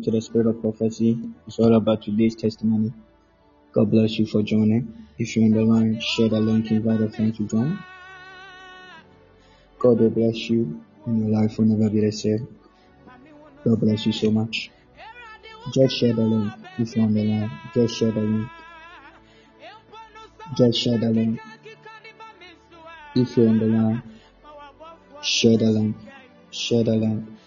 welcome to the Spirit of Prophecy. It's all about today's testimony. God bless you for joining. If you're on the line, share the link, invite a friend to join. God will bless you, and your life will never be the same. God bless you so much. Just share the link if you're on the line. Just share the link. Just share the link. If you're on the line, share the link. Share the link.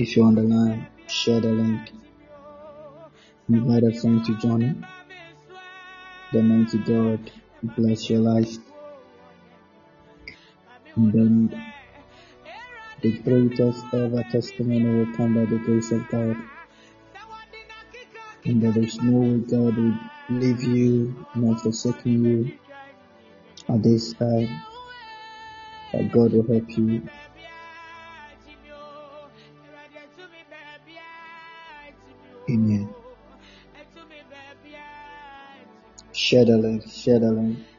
If you're on the line, share the link. Invite a friend to join in. The mighty God bless your life. And then the greatest ever testimony will come by the grace of God. And there is no way God will leave you nor forsake you at this time. That God will help you. Amen. Share the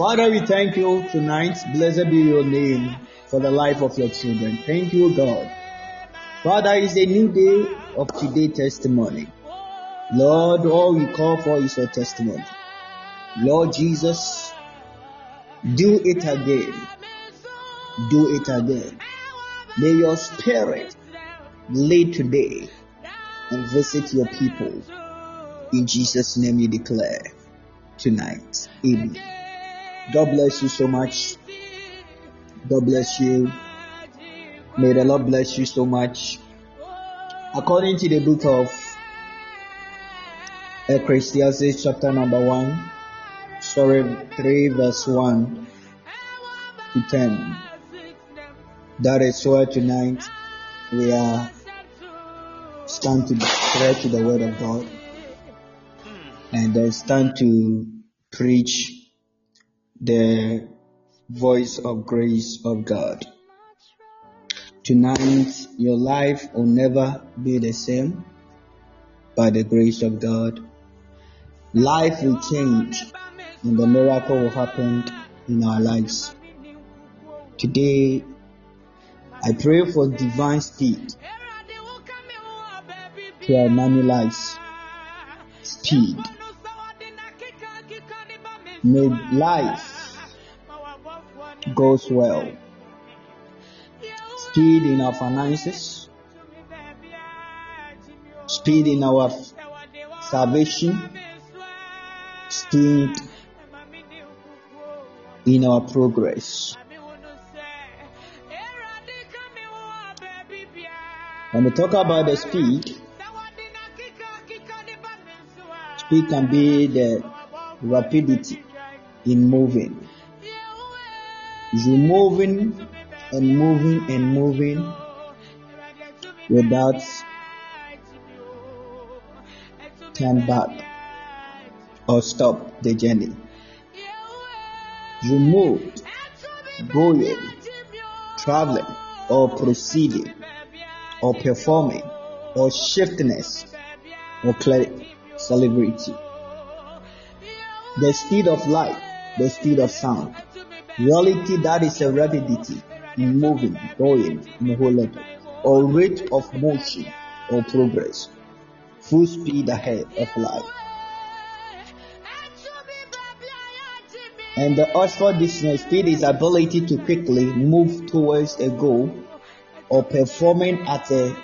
Father, we thank you tonight. Blessed be your name for the life of your children. Thank you, God. Father, it's a new day of today testimony. Lord, all we call for is your testimony. Lord Jesus, do it again. Do it again. May your spirit lead today and visit your people. In Jesus' name we declare tonight. Amen. God bless you so much. God bless you. May the Lord bless you so much. According to the book of Ecclesiastes, chapter number 1, sorry, 3, verse 1 to 10. That is why tonight we are stand to pray to the word of God and then stand to preach the voice of grace of God. Tonight, your life will never be the same by the grace of God. Life will change and the miracle will happen in our lives. Today, I pray for divine speed to our money lives. Speed. May life goes well. Speed in our finances, speed in our salvation, speed in our progress. When we talk about the speed, speed can be the rapidity in moving you moving and moving and moving without turn back or stop the journey. You moved, going, traveling, or proceeding, or performing, or shiftness, or celebrity. The speed of light, the speed of sound Reality that is a rapidity in moving, going in whole letter, or rate of motion or progress, full speed ahead of life. And the Oxford Dictionary speed is ability to quickly move towards a goal or performing at a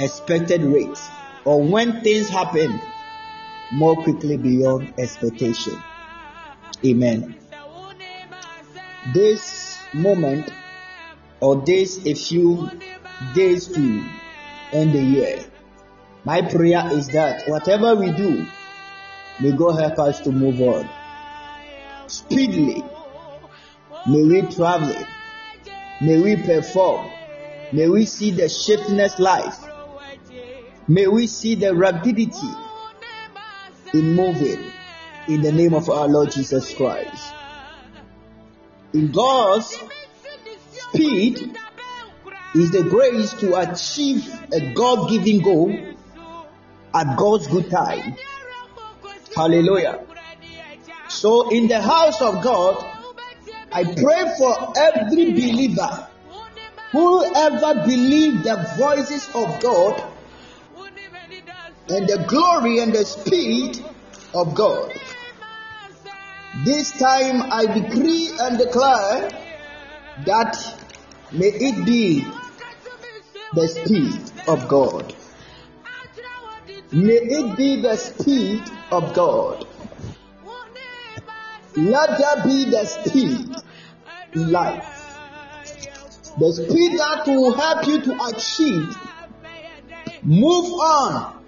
expected rate or when things happen more quickly beyond expectation. Amen. This moment or this a few days to end the year, my prayer is that whatever we do, may God help us to move on speedily. May we travel, may we perform, may we see the shiftless life, may we see the rapidity in moving in the name of our Lord Jesus Christ in God's speed is the grace to achieve a God given goal at God's good time. Hallelujah. So, in the house of God, I pray for every believer who ever believe the voices of God and the glory and the speed of God. This time I decree and declare that may it be the speed of God. May it be the speed of God. Let there be the speed in life. The speed that will help you to achieve. Move on.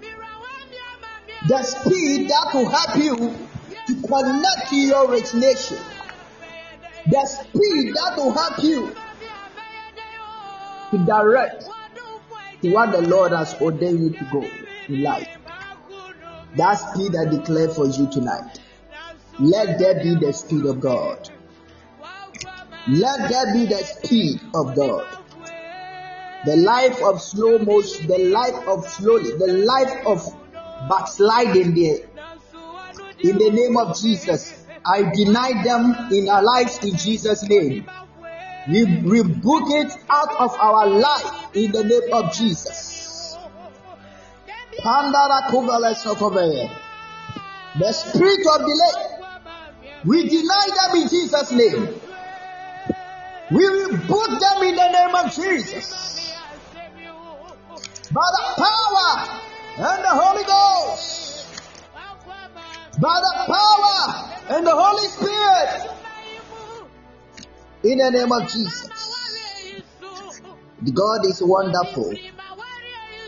The speed that will help you to connect to your origination. The speed that will help you to direct to what the Lord has ordained you to go in life. That speed I declare for you tonight. Let there be the speed of God. Let there be the speed of God. The life of slow motion, the life of slowly, the life of backsliding there. In the name of Jesus, I deny them in our lives in Jesus' name. We rebuke it out of our life in the name of Jesus. The spirit of delay, we deny them in Jesus' name. We rebuke them in the name of Jesus. By the power and the Holy Ghost. By the power and the Holy Spirit. In the name of Jesus. God is wonderful.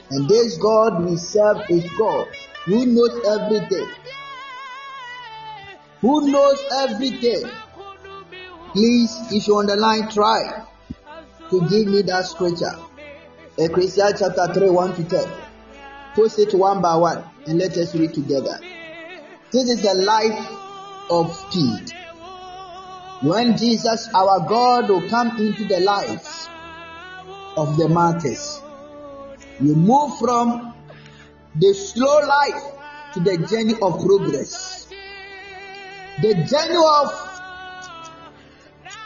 And this God we serve is God who knows everything. Who knows everything. Please, if you're on the line, try to give me that scripture. Ecclesiastes chapter 3, 1 to 10. Post it one by one and let us read together. This is the life of speed. When Jesus, our God, will come into the lives of the martyrs, you move from the slow life to the journey of progress. The journey of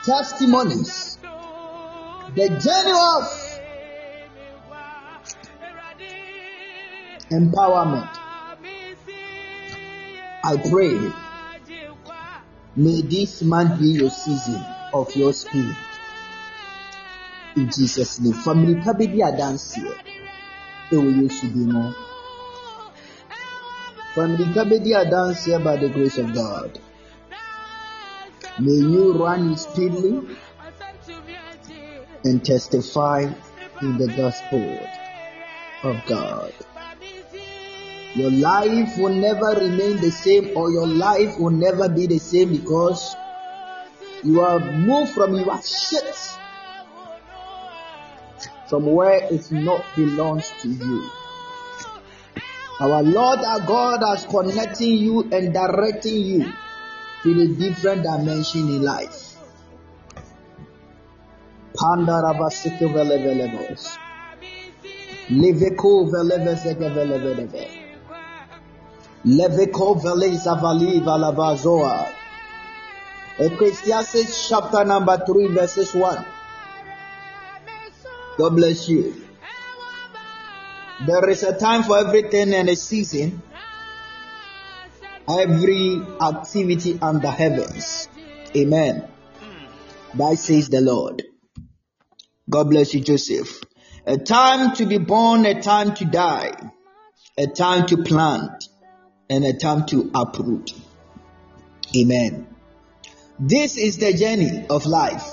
testimonies, the journey of empowerment. I pray, may this month be your season of your spirit. In Jesus' name. Family kabedi adanseɛ ɛwɔ Yesu bi mu. Family kabedi adanseɛ by the grace of God. May you run speedily and testify in the gospel of God. Your life will never remain the same, or your life will never be the same because you are moved from your shit from where it not belongs to you. Our Lord, our God, has connecting you and directing you to a different dimension in life. Pandarabasike velevelevos. Leveko. Leveko veleza vali valavazoa. Ecclesiastes chapter number 3 verses 1. God bless you. There is a time for everything and a season every activity under heavens. Amen. That says the Lord. God bless you, Joseph. A time to be born, a time to die, a time to plant, and a time to uproot. Amen. This is the journey of life.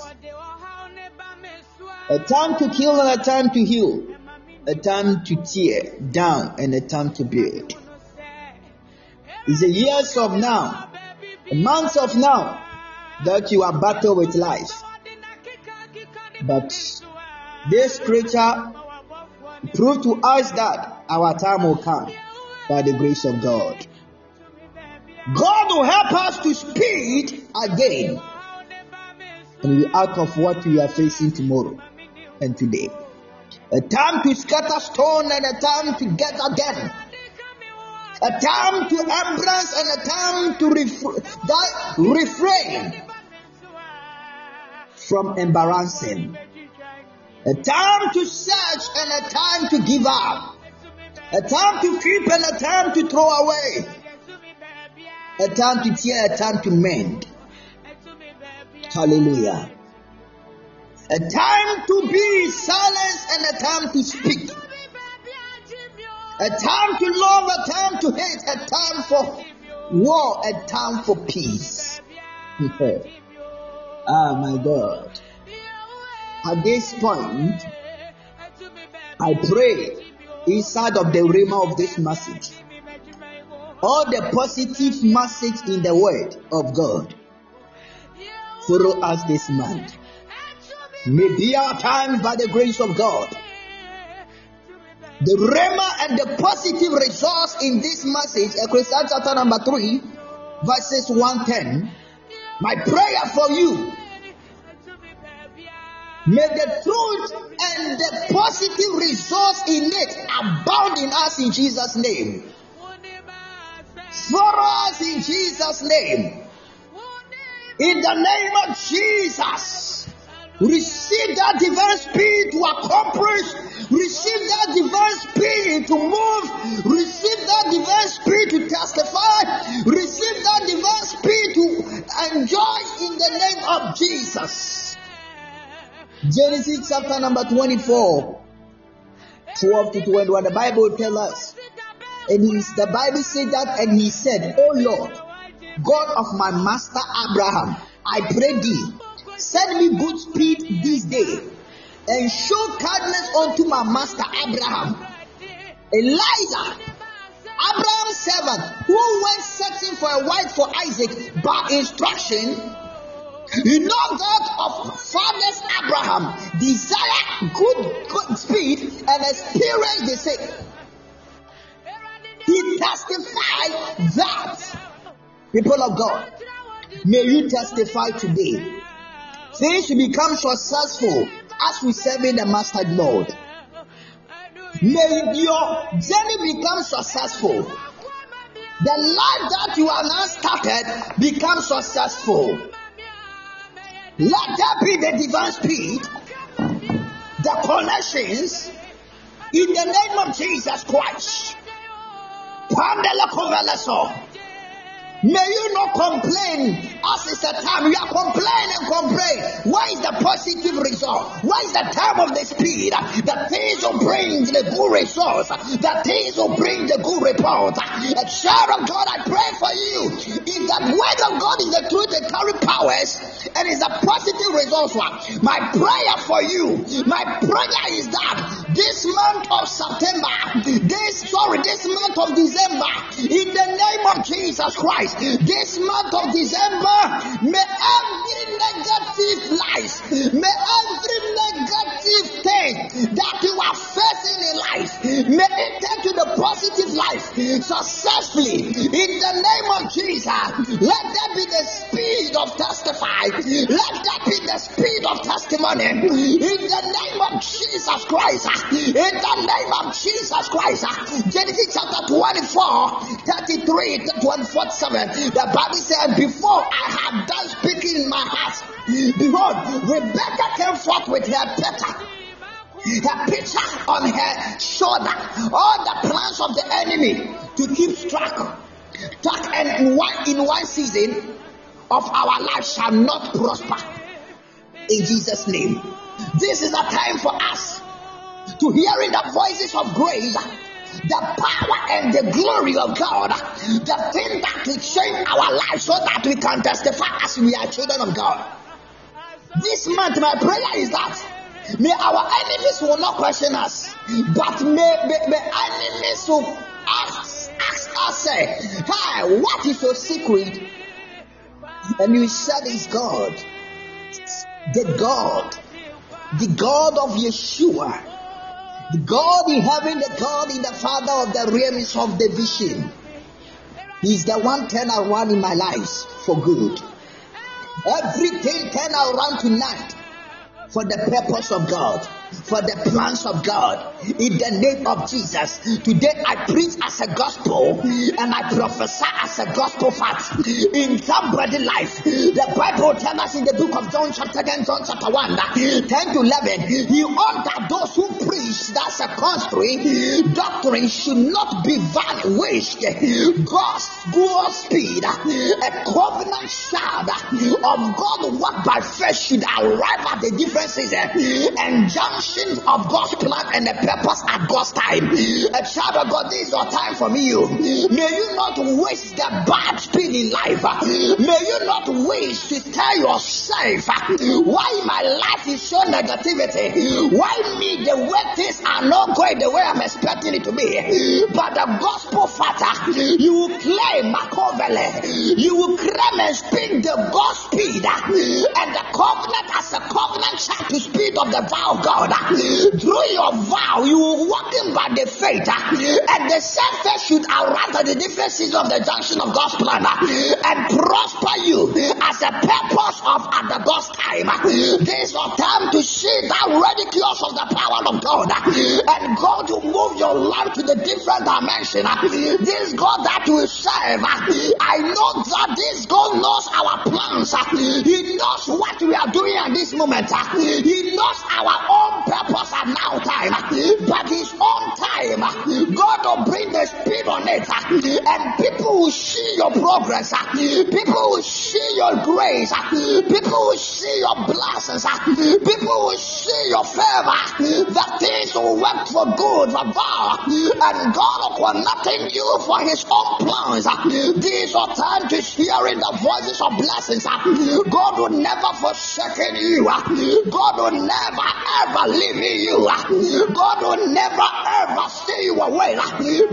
A time to kill and a time to heal, a time to tear down and a time to build. It's the years of now, the months of now that you are battle with life. But this scripture prove to us that our time will come by the grace of God. God will help us to speed again and we out of what we are facing tomorrow and today. A time to scatter stone and a time to get again a time to embrace and a time to ref- that refrain from embarrassing. A time to search and a time to give up. A time to keep and a time to throw away. A time to tear, a time to mend. Hallelujah. A time to be silent and a time to speak. A time to love, a time to hate, a time for war, a time for peace. ah, my God. At this point, I pray inside of the rhema of this message, all the positive message in the word of God follow us this month. May be our time by the grace of God The rhema and the positive resource in this message, Ecclesiastes chapter number 3, verses 110. My prayer for you May the truth and the positive resource in it abound in us in Jesus' name. For us in Jesus' name. In the name of Jesus. Receive that divine speed to accomplish. Receive that divine speed to move. Receive that divine speed to testify. Receive that divine speed to enjoy in the name of Jesus. Genesis chapter number 24, 12 to 21. The Bible tells us, and he's, the Bible said that, and he said, Oh Lord, God of my master Abraham, I pray thee, send me good speed this day, and show kindness unto my master Abraham. Elijah, Abraham's servant, who went searching for a wife for Isaac by instruction, you know God of fathers Abraham desire good, good speed and experience the same. He testified that people of God, may you testify today. Things become successful as we serve in the master mode. May your journey become successful. The life that you have now started become successful. Let there be the divine speed, the connections in the name of Jesus Christ. Pandey لکھوں میں لسو May you not complain as it's a time. You are complaining and complain. Why is the positive result? Why is the time of the speed? The things will bring the good results. The things will bring the good report. A child of God, I pray for you. If that word of God is the truth, they carry powers and is a positive result. My prayer for you, my prayer is that this month of September, this sorry, this month of December, in the name of Jesus Christ. This month of December, may every negative life, may every negative thing that you are facing in life, may it turn to the positive life successfully in the name of Jesus. Let that be the speed of testify. Let that be the speed of testimony in the name of Jesus Christ. In the name of Jesus Christ. Genesis chapter 24, 33 to 24. 7, the Bible said, Before I had done speaking in my heart, behold, Rebecca came forth with her pepper her picture on her shoulder, all the plans of the enemy to keep track. Track and in one in one season of our life shall not prosper. In Jesus' name. This is a time for us to hearing the voices of grace the power and the glory of God, the thing that will change our lives so that we can testify as we are children of God. This month, my prayer is that may our enemies will not question us, but may, may enemies will ask, ask us, Hi, what is your secret? And you said, It's God. The God, the God of Yeshua the God in heaven, the God in the Father of the realms of the vision. He's the one turn around in my life for good. Everything turn around tonight for the purpose of God for the plans of God in the name of Jesus. Today I preach as a gospel and I prophesy as a gospel fact in somebody's life. The Bible tells us in the book of John, chapter 10, John chapter 1, 10 to 11, he that those who preach that's a contrary doctrine should not be vanquished. God's good speed, a covenant shard of God work by faith should arrive at the different season and jump function of God's plan and the purpose at God's time. A child of God, this is your time for me. You may you not waste the bad speed in life. May you not waste to tell yourself why my life is so negativity. Why me the way things are not going the way I'm expecting it to be. But the gospel father, you will claim Machiavelli. You will claim and speak the God speed and the covenant as a covenant child to speed of the vow of God. God. Through your vow, you will walk in by the faith, and the same faith should arise at the different seasons of the junction of God's plan and prosper you as a purpose of at the God's time. This is your time to see that ridiculous of the power of God and God to move your life to the different dimension. This God that we serve, I know that this God knows our plans. He knows what we are doing at this moment. He knows our now time. But his own time, God will bring the speed on it. And people will see your progress. People will see your grace. People will see your blessings. People will see your favor. That things will work for good, God. And God will connecting you for his own plans. These are time to hearing the voices of blessings. God will never forsake you. God will never ever leave you. God will never ever stay you away.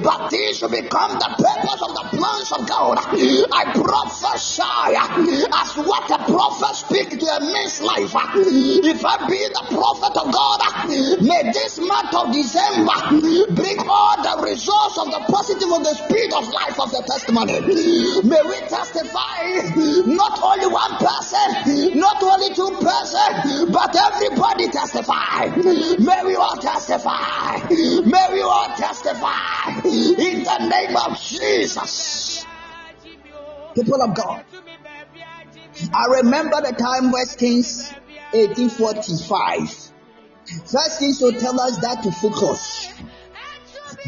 But these will become the purpose of the plans of God. I prophesy as what a prophet speak to a man's life. If I be the prophet of God, may this month of December bring all the results of the positive of the spirit of life of the testimony. May we testify, not only one person, not only two persons, but everybody testify. May we all testify. May we all testify in the name of Jesus. People of God, I remember the time West Kings 1845. First things will tell us that to focus.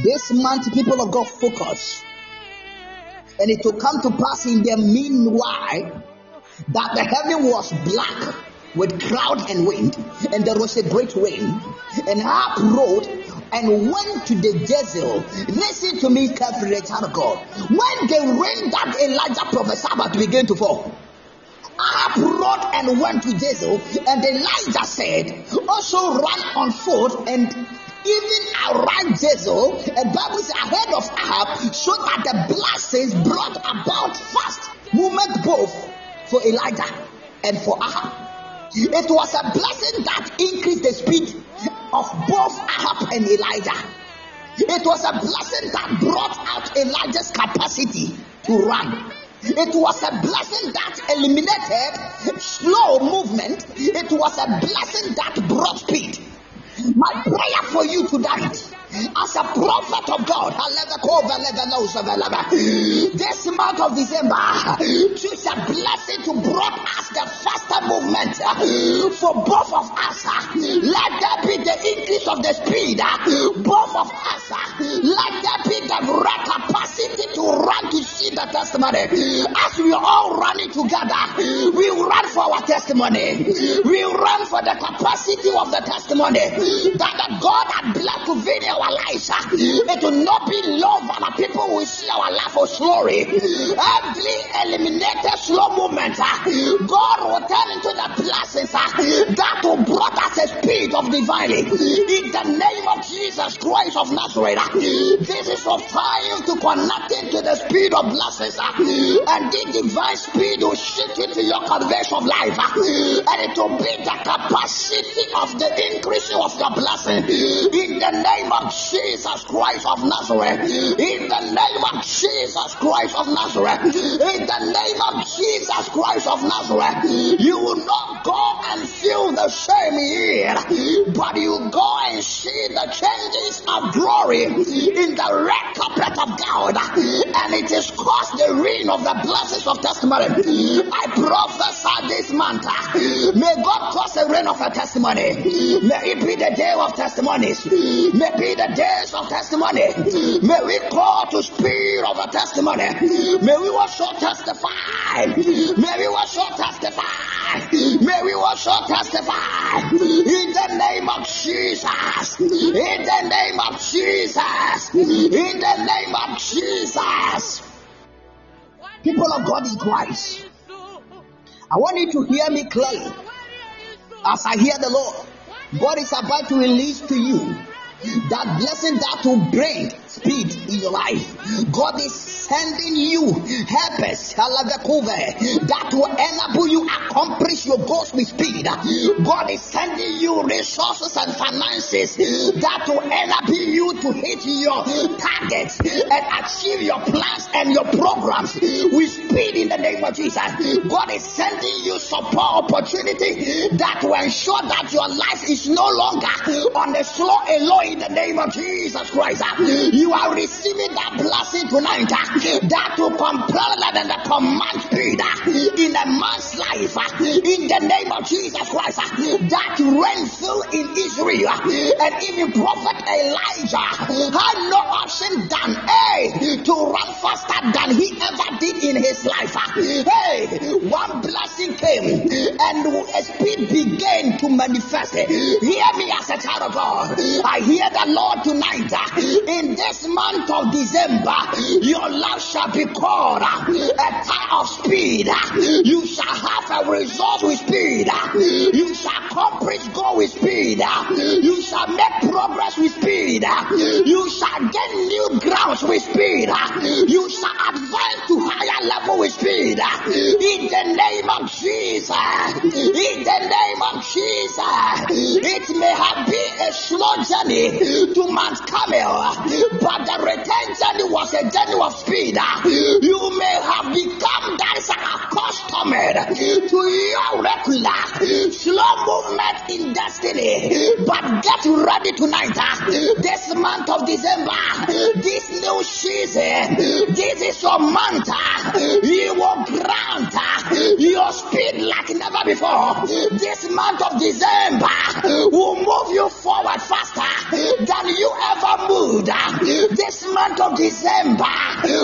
This month, people of God, focus. And it will come to pass in the meanwhile that the heaven was black with cloud and wind, and there was a great rain. And Ahab rode and went to the Jezreel. Listen to me carefully, child of God. When the rain that Elijah prophesied about began to fall, Ahab rode and went to Jezreel, and Elijah said, also run on foot and even around Jezreel, a Bible says ahead of Ahab, so that the blessings brought about fast movement both for Elijah and for Ahab. It was a blessing that increased the speed of both Ahab and Elijah. It was a blessing that brought out Elijah's capacity to run. It was a blessing that eliminated slow movement. It was a blessing that brought speed. My prayer for you tonight as a prophet of God. This month of December, choose a blessing to us the faster movement uh, for both of us. Uh, let there be the increase of the speed, uh, both of us. Let there be the capacity to run to see the testimony. As we are all running together, we run for our testimony. We run for the capacity of the testimony that God had blessed to video our lives. Ah. It will not be love and people will see our life for glory. Every eliminated slow movement, ah, God will turn into the blessings ah, that will brought us a speed of divinely. In the name of Jesus Christ of Nazareth, this is of time to connect into the speed of blessings, and the divine speed will shift into your conversion of life, and it will be the capacity of the increase of your blessing. In the name of Jesus Christ of Nazareth. In the name of Jesus Christ of Nazareth. In the name of Jesus Christ of Nazareth. You will not go and feel the same here, but you go and see the changes of glory in the red carpet of God. And it is caused the rain of the blessings of testimony. I prophesy this month. May God cause a rain of a testimony. May it be the day of testimonies. May the days of testimony. May we call to speed of a testimony. May we also testify. May we also testify. May we also testify. In the name of Jesus. In the name of Jesus. In the name of Jesus. People of God in Christ. I want you to hear me clearly as I hear the Lord. God is about to release to you that blessing that will bring speed in your life. God is sending you helpers that will enable you accomplish your goals with speed. God is sending you resources and finances that will enable you to hit your targets and achieve your plans and your programs with speed in the name of Jesus. God is sending you support opportunity that will ensure that your life is no longer on the slow alone in the name of Jesus Christ. You are receiving that blessing tonight uh, that will compel and the command speed uh, in a man's life uh, in the name of Jesus Christ that reigned through in Israel and even prophet Elijah had no option than hey, to run faster than he ever did in his life. Hey, one blessing came and speed began to manifest. Hear me as a child of God. I hear the Lord tonight. In this month of December, your life shall be called a time of speed. You shall have a result with speed. You shall accomplish goal with speed. You shall make progress with speed. You shall gain new grounds with speed. You shall advance to higher level with speed. In the name of Jesus. In the name of Jesus. It may have been a slow journey to Mount Carmel, but the return journey was a journey of speed. You may have become that accustomed to your regular slow movement in destiny, but get ready tonight. Uh, this month of December, this new season, this is your month. Uh, you will grant uh, your speed like never before. This month of December will move you forward faster than you ever moved. This month of December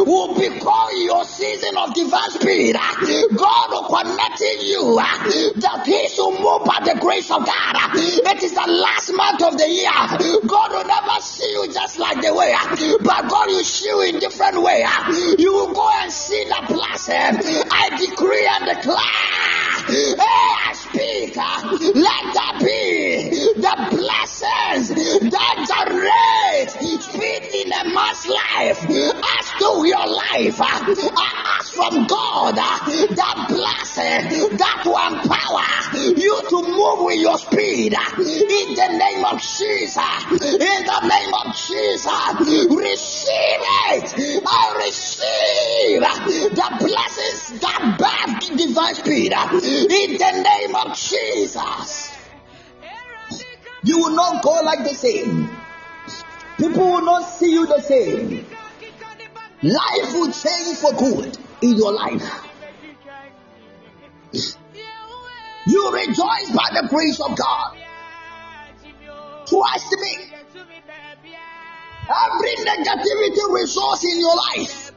will become your season of divine speed. God will connect you that He will move by the grace of God. It is the last month of the year. God will never see you just like the way, but God will see you in different way. You will go and see the blessing. I decree and declare. Hey, I speak. Let that be the blessings that generate speed in a man's life. As to your life, ask from God uh, that blessing that will empower you to move with your speed. Uh, in the name of Jesus. Uh, in the name of Jesus. Receive it. I receive the blessings that birth divine speed. In the name of Jesus. You will not go like the same. People will not see you the same. Life will change for good in your life. You rejoice by the grace of God. Trust me. Every negativity resource in your life.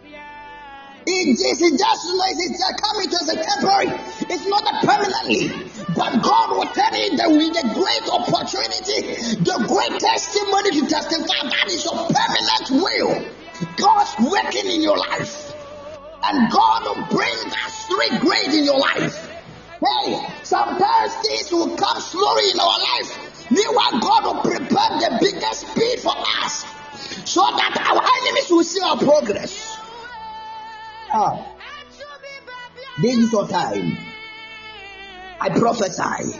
It is just it's coming as a temporary. It's not a permanently. But God will tell you that with the great opportunity, the great testimony to testify that is your permanent will. God's working in your life. And God will bring that straight grade in your life. Hey, sometimes things will come slowly in our life. Meanwhile, God will prepare the biggest speed for us so that our enemies will see our progress. Ah, this is your time. I prophesy.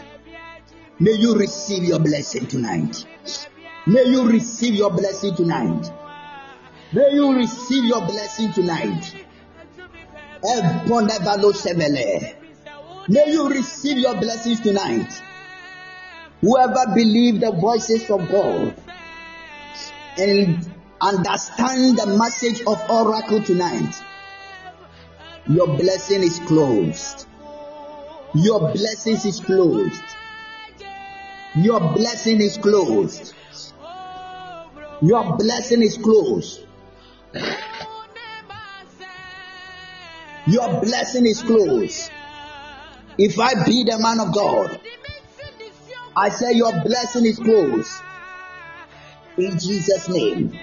May you receive your blessing tonight. May you receive your blessing tonight. May you receive your blessing tonight. May you receive your blessings tonight. Whoever believe the voices of God and understand the message of oracle tonight, your blessing is closed. Your blessing is closed. Your blessing is closed. Your blessing is closed. Your blessing is closed. If I be the man of God, I say your blessing is closed. In Jesus' name.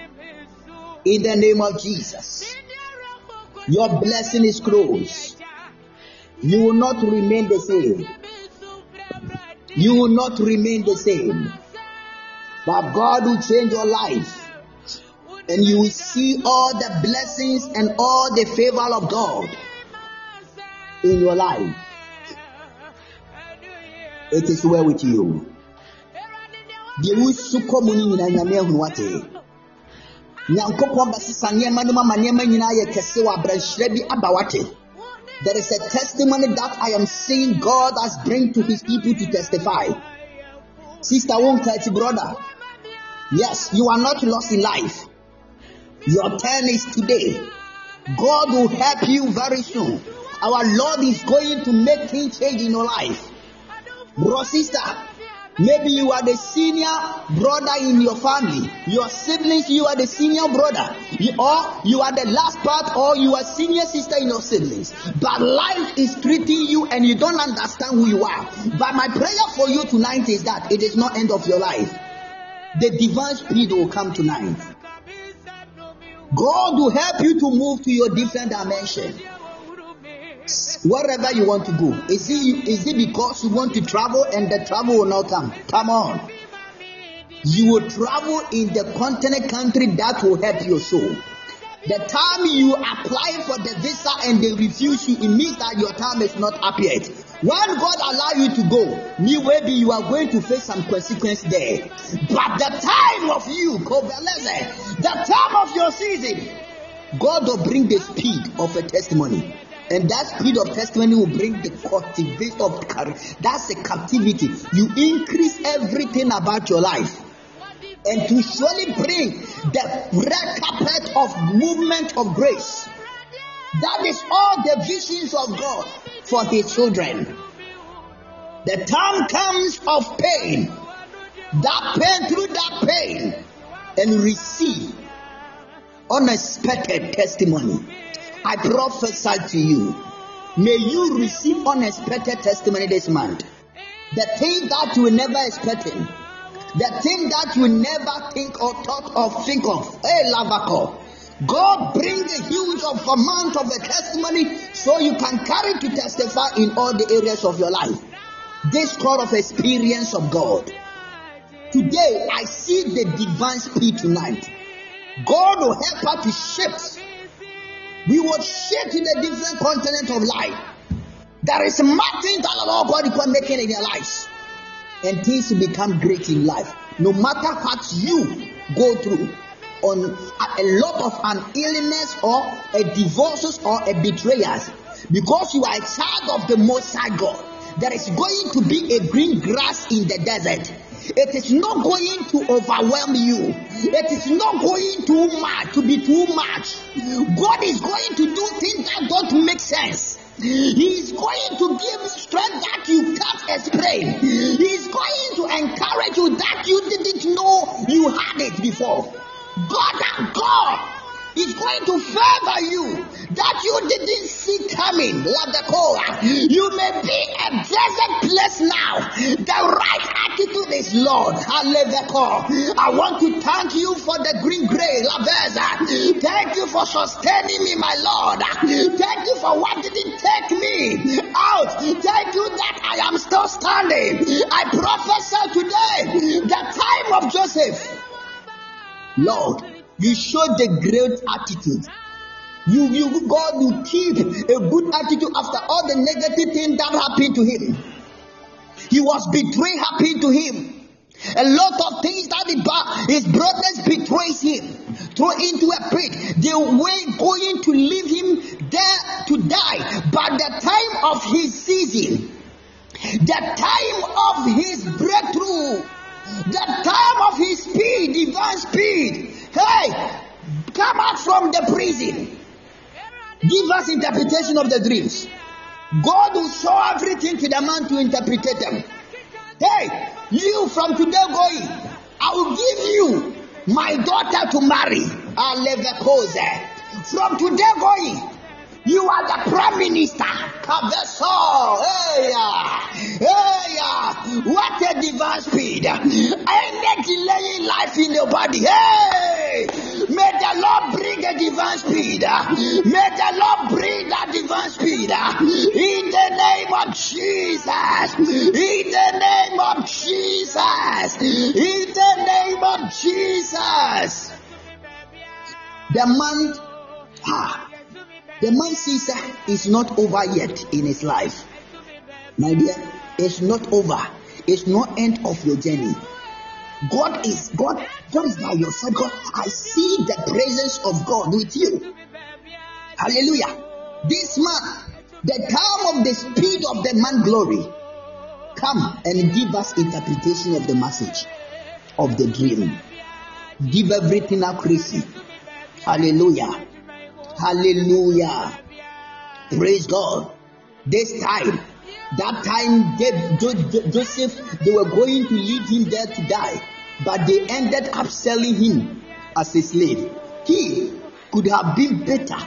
In the name of Jesus. Your blessing is closed. You will not remain the same. You will not remain the same. But God will change your life and you will see all the blessings and all the favor of God in your life. It is well with you. deɛ wosu kɔ mu no nyinaa nyame ahunu wate nyankopɔn bɛsesa nneɛma no ma nneɛma nyinaa yɛ kɛse wɔ abrɛnhyerɛ bi aba wate there is a testimony that i am seeing god has bring to his people to testify. Sister wonkati brother. Yes you are not lost in life. Your turn is today. God will help you very soon. Our lord is going to make things change in your life. Bro sister Maybe you are the senior brother in your family. Your siblings, you are the senior brother. You, or you are the last part, or you are senior sister in your siblings. But life is treating you and you don't understand who you are. But my prayer for you tonight is that it is not end of your life. The divine speed will come tonight. God will help you to move to your different dimension wherever you want to go. Is it, is it because you want to travel and the travel will not come? Come on. You will travel in the continent country that will help your soul. The time you apply for the visa and they refuse you, it means that your time is not up yet. When God allow you to go, maybe you are going to face some consequence there. But the time of you, the time of your season, God will bring the speed of a testimony. And that spirit of testimony will bring the cultivation of. That's the captivity. You increase everything about your life. And to surely bring the red carpet of movement of grace. That is all the visions of God for his children. The time comes of pain. That pain through that pain and receive unexpected testimony I prophesy to you. May you receive unexpected testimony this month. The thing that you never expected. The thing that you never think or thought or think of. Hey, Lavako. God bring a huge of amount of a testimony so you can carry to testify in all the areas of your life. This kind of experience of God. Today, I see the divine speed tonight. God will help us to shift we will shift in a different continent of life. There is nothing that Lord God is making in your lives. And things become great in life. No matter what you go through on a, lot of an illness or a divorce or a betrayal, because you are a child of the Most High God, there is going to be a green grass in the desert. It is not going to overwhelm you. It is not going too much to be too much. God is going to do things that don't make sense. He is going to give strength that you can't explain. He is going to encourage you that you didn't know you had it before. God, God is going to favor you that you didn't see coming. You may be a desert place now. The right attitude is Lord. I want to thank you for the green grace. Thank you for sustaining me, my Lord. Thank you for what didn't take me out. Thank you that I am still standing. I prophesy today the time of Joseph. Lord, you show the great attitude. You, you, God will keep a good attitude after all the negative things that happened to him. He was betrayed happened to him. A lot of things that his brothers betrays him, throw into a pit. They were going to leave him there to die. But the time of his season, the time of his breakthrough, the time of his speed, divine speed, Hey, come out from the prison. Give us interpretation of the dreams. God will show everything to the man to interpret them. Hey, you from today going, I will give you my daughter to marry. From today going, you are the prime minister of the soul. Hey, hey, what a divine speed. Any delay in life in your body. Hey, may the Lord bring a divine speed. May the Lord bring that divine speed. In the name of Jesus. In the name of Jesus. In the name of Jesus. The man, ah, the man sees is not over yet in his life. My dear, it's not over. It's not end of your journey. God is God. God is by your side. God, I see the presence of God with you. Hallelujah. This man, the time of the speed of the man glory, come and give us interpretation of the message of the dream. Give everything accuracy. Hallelujah. Hallelujah. Praise God. This time, that time, Joseph, they were going to leave him there to die, but they ended up selling him as a slave. He could have been better,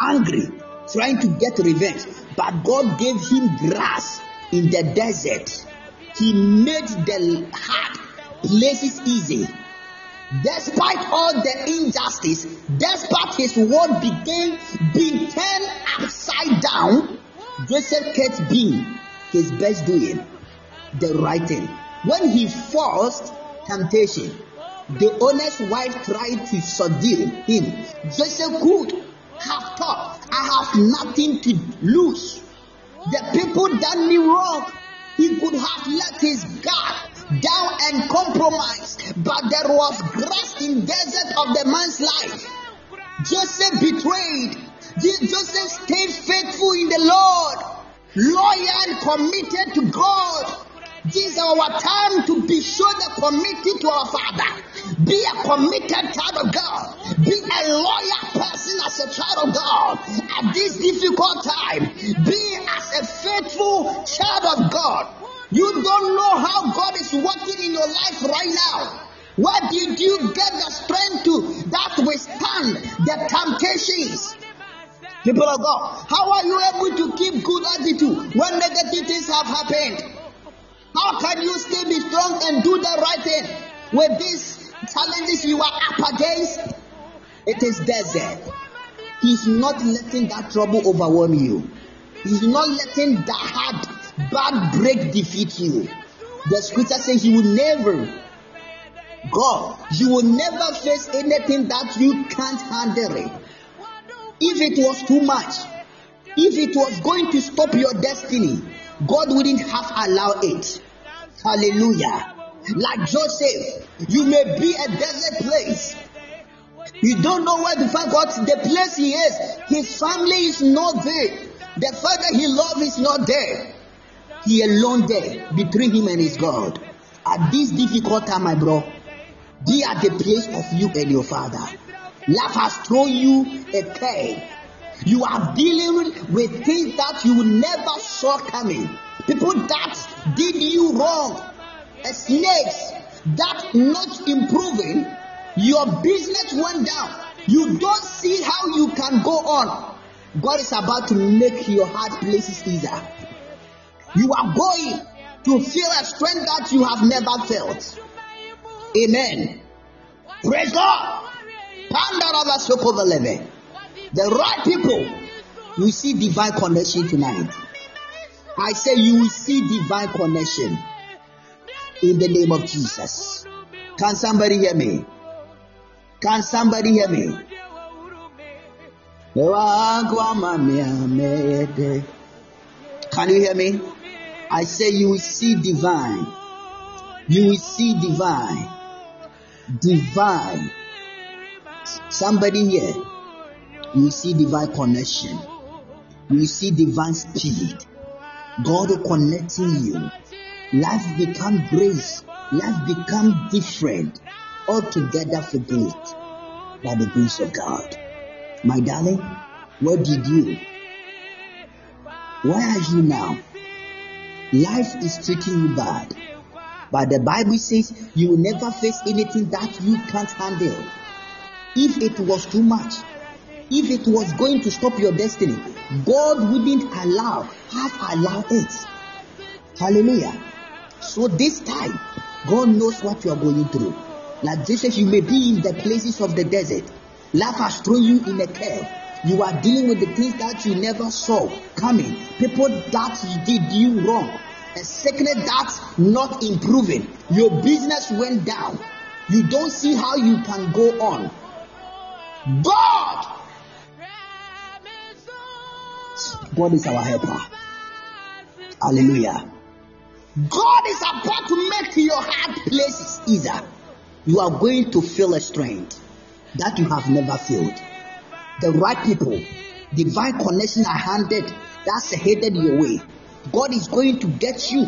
angry, trying to get revenge, but God gave him grass in the desert. He made the hard places easy. Despite all the injustice, despite his world began being turned upside down, Joseph kept being his best doing the right thing. When he forced temptation, the owner's wife tried to subdue him. Joseph could have thought, I have nothing to lose. The people done me wrong. He could have let his guard down and compromise, but there was grass in desert of the man's life. Joseph betrayed. Joseph stayed faithful in the Lord, loyal and committed to God. This is our time to be sure that committed to our Father. Be a committed child of God. Be a loyal person as a child of God. At this difficult time, be as a faithful child of God. You don't know how God is working in your life right now. Where did you get the strength to that withstand the temptations? People of God, how are you able to keep good attitude when negative things have happened? How can you still be strong and do the right thing with these challenges you are up against? It is desert. He's not letting that trouble overwhelm you. He's not letting that hard, bad break defeat you. The scripture says you will never, God, you will never face anything that you can't handle it. If it was too much, if it was going to stop your destiny, God wouldn't have allowed it. Hallelujah. Like Joseph, you may be a desert place. You don't know where to find God. The place he is, his family is not there. The father he loves is not there. He alone there between him and his God. At this difficult time, my bro, be at the place of you and your father. Life has thrown you a curve. You are dealing with things that you never saw coming. People that did you wrong. Snakes that not improving. Your business went down. You don't see how you can go on. God is about to make your hard places easier. You are going to feel a strength that you have never felt. Amen. Praise God. The right people will see divine connection tonight. I say you will see divine connection in the name of Jesus. Can somebody hear me? Can somebody hear me? Can you hear me? I say you will see divine. You will see divine. Divine. Somebody here. You see divine connection. You see divine speed. God connecting you. Life become grace. Life become different. Altogether for good. By the grace of God. My darling, what did you? Where are you now? Life is treating you bad. But the Bible says you will never face anything that you can't handle. If it was too much, if it was going to stop your destiny, God wouldn't allow, have allowed it. Hallelujah. So this time, God knows what you are going through. Like Jesus, you may be in the places of the desert. Life has thrown you in a cave. You are dealing with the things that you never saw coming. People that did you wrong. A sickness that's not improving. Your business went down. You don't see how you can go on. God, God is our helper. Hallelujah. God is about to make your hard places easier. You are going to feel a strength that you have never felt. The right people, divine connection are handed that's headed your way. God is going to get you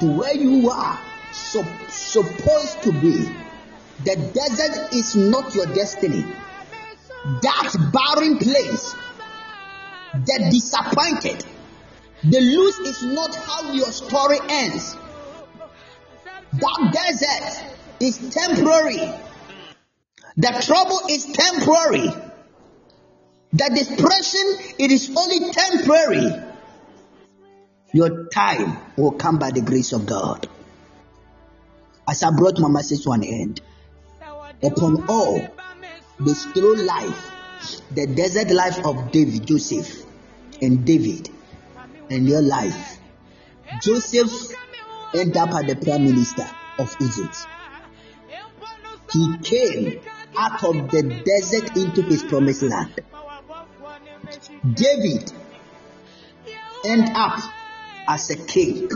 to where you are so, supposed to be. The desert is not your destiny. That barren place, the disappointed, the lose is not how your story ends. That desert is temporary. The trouble is temporary. The depression, it is only temporary. Your time will come by the grace of God. As I brought my message to an end, upon all the slow life, the desert life of David, Joseph, and David, and your life, Joseph ended up as the prime minister of Egypt. He came out of the desert into his promised land. David end up as a king.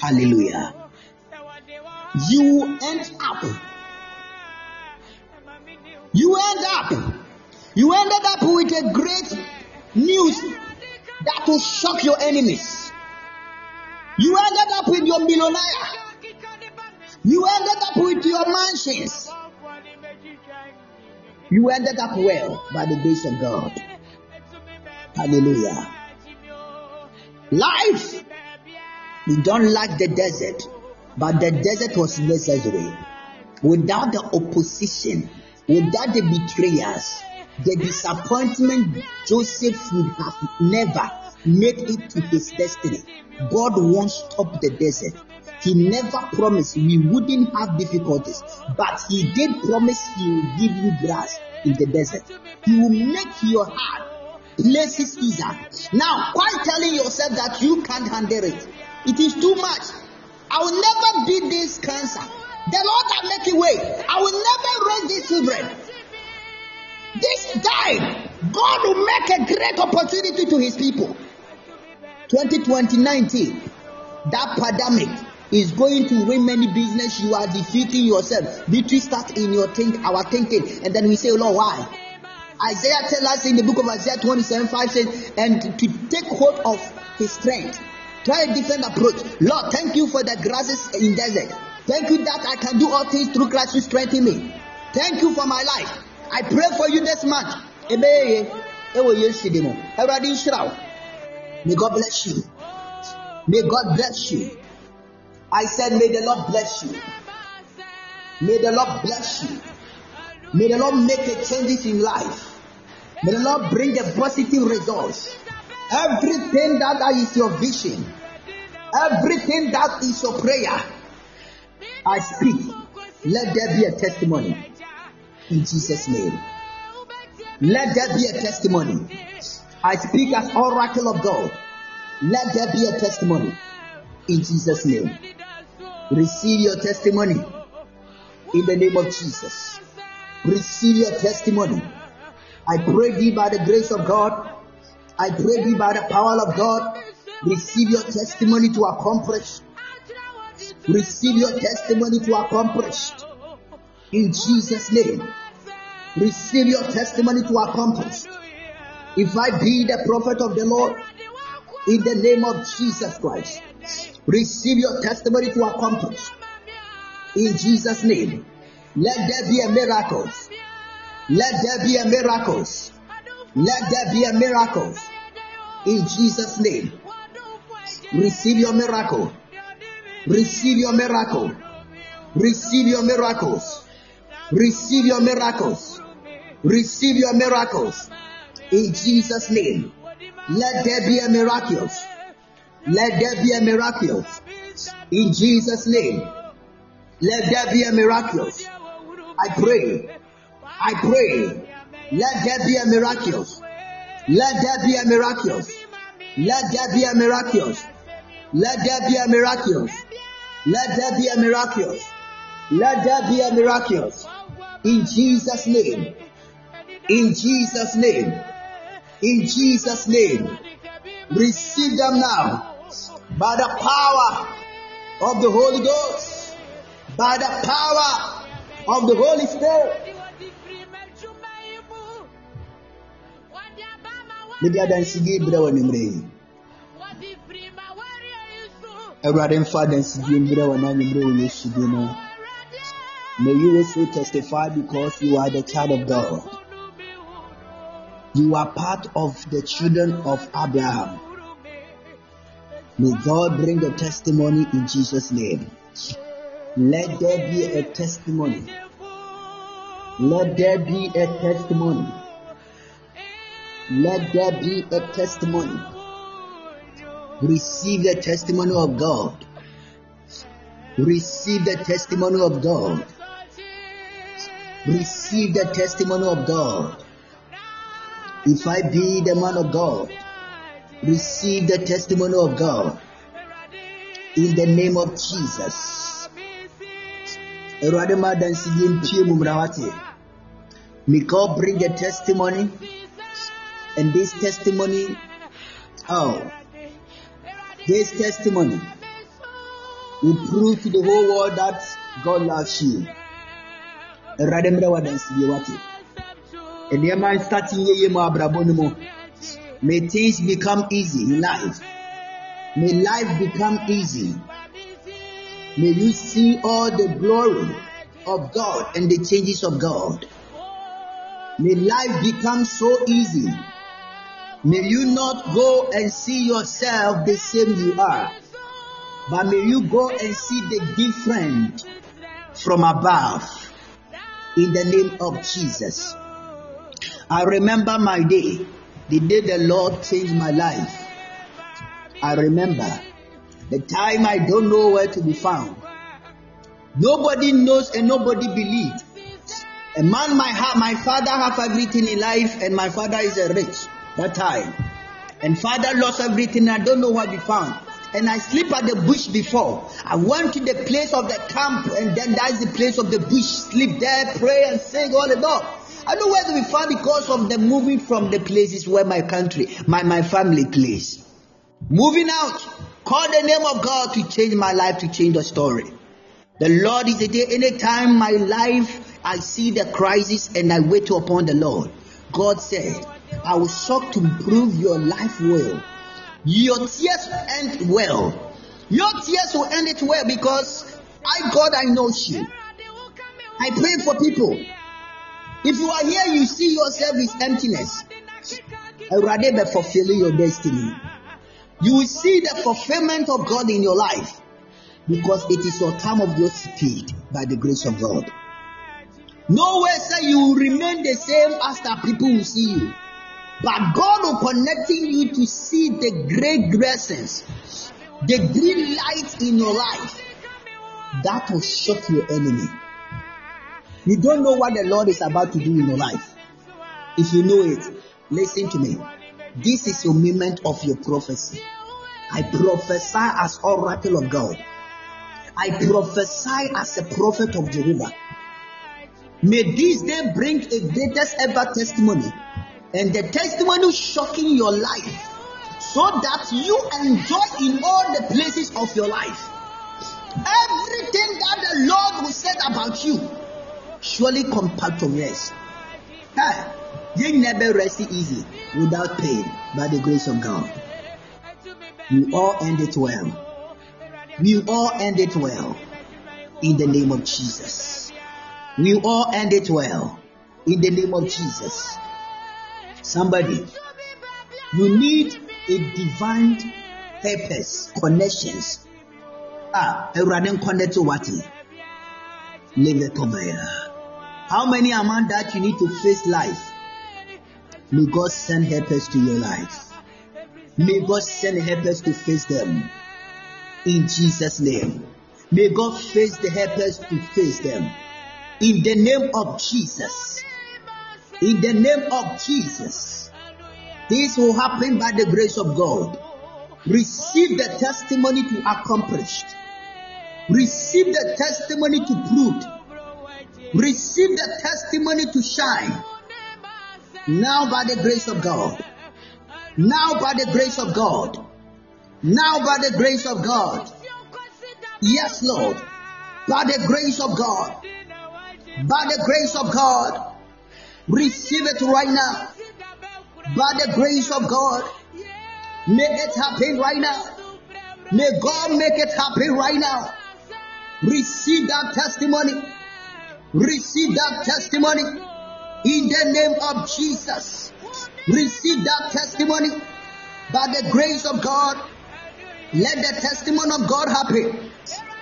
Hallelujah. You end up. You end up. You ended up with a great news that will shock your enemies. You ended up with your millionaire. You ended up with your mansions. You ended up well by the grace of God. Hallelujah. Life. We don't like the desert, but the desert was necessary. Without the opposition, without the betrayers, the disappointment, Joseph would have never made it to his destiny. God won't stop the desert. He never promised we wouldn't have difficulties, but He did promise He will give you grass in the desert. He will make your heart places easier. Now, quite telling yourself that you can't handle it, it is too much. I will never beat this cancer. The Lord will make a way. I will never raise these children. This time, God will make a great opportunity to His people. 2020 19, that pandemic is going to win many business. You are defeating yourself. Victory starts in your think, our thinking, and then we say, Lord, why? Isaiah tells us in the book of Isaiah 27 5 says, and to take hold of his strength. Try a different approach. Lord, thank you for the grasses in desert. Thank you that I can do all things through Christ who strengthens me. Thank you for my life. I pray for you this month. May God bless you. May God bless you. I said, May the Lord bless you. May the Lord bless you. May the Lord make a changes in life. May the Lord bring a positive results. Everything that is your vision, everything that is your prayer, I speak. Let there be a testimony in Jesus' name. Let there be a testimony. I speak as oracle of God. Let there be a testimony in Jesus' name. Receive your testimony in the name of Jesus. Receive your testimony. I pray thee by the grace of God. I pray thee by the power of God. Receive your testimony to accomplish. Receive your testimony to accomplish. In Jesus' name. Receive your testimony to accomplish. If I be the prophet of the Lord, in the name of Jesus Christ, Receive your testimony to accomplish. In Jesus' name. Let there be a miracle. Let there be a miracle. Let there be a miracle. In Jesus' name. Receive your miracle. Receive your miracle. Receive your miracles. Receive your miracles. Receive your miracles. In Jesus' name. Let there be a miracle. Let there be a miracle in Jesus' name. Let there be a miracle. I pray. I pray. Let there be a miracle. Let there be a miracle. Let there be a miracle. Let there be a miracle. Let there be a miracle. Let there be a miracle. In Jesus' name. In Jesus' name. In Jesus' name. Receive them now by the power of the Holy Ghost, by the power of the Holy Spirit. mede adansidie brɛ wɔ nimmerɛ yi awurade mfa adansidie mbrɛ wɔ n'anwummerɛ wɔ yesu bi no May you also testify because you are the child of God. You are part of the children of Abraham. May God bring a testimony in Jesus' name. Let there be a testimony. Let there be a testimony. Let there be a testimony. Receive the testimony of God. Receive the testimony of God. Receive the testimony of God. If I be the man of God, receive the testimony of God. In the name of Jesus. May God bring a testimony and this testimony, oh, this testimony will prove to the whole world that God loves you. May things become easy in life. May life become easy. May you see all the glory of God and the changes of God. May life become so easy May you not go and see yourself the same you are, but may you go and see the different from above in the name of Jesus. I remember my day, the day the Lord changed my life. I remember the time I don't know where to be found. Nobody knows and nobody believes. A man, my, my father have everything in life and my father is a rich that time. And father lost everything. I don't know what he found. And I sleep at the bush before. I went to the place of the camp, and then that's the place of the bush. Sleep there, pray, and sing all the about. I know where to be found because of the moving from the places where my country, my, my family place. Moving out, call the name of God to change my life, to change the story. The Lord is the day, anytime my life, I see the crisis and I wait upon the Lord. God said, I will sought to improve your life well. Your tears end well. Your tears will end it well because I, God, I know you. I pray for people. If you are here, you see yourself with emptiness. Rather fulfilling your destiny. You will see the fulfillment of God in your life because it is your time of your speed by the grace of God. No way say you will remain the same as after people will see you. But God will connecting you to see the great blessings, the green light in your life that will shock your enemy. You don't know what the Lord is about to do in your life. If you know it, listen to me. This is your moment of your prophecy. I prophesy as oracle of God. I prophesy as a prophet of Jehovah. May this day bring a greatest ever testimony and the testimony shocking your life so that you enjoy in all the places of your life. Everything that the Lord will say about you surely compel to rest. Hey, you never rest easy without pain by the grace of God. We all end it well. We all end it well in the name of Jesus. We all end it well in the name of Jesus. Somebody, you need a divine purpose, connections. Ah, connect to what? Live it How many among that you need to face life? May God send helpers to your life. May God send helpers to face them. In Jesus' name. May God face the helpers to face them. In the name of Jesus. In the name of Jesus. This will happen by the grace of God. Receive the testimony to accomplish. Receive the testimony to prove. Receive the testimony to shine. Now by the grace of God. Now by the grace of God. Now by the grace of God. Yes, Lord. By the grace of God. By the grace of God. Receive it right now. By the grace of God. Make it happen right now. May God make it happen right now. Receive that testimony. Receive that testimony in the name of Jesus. Receive that testimony by the grace of God. Let the testimony of God happen.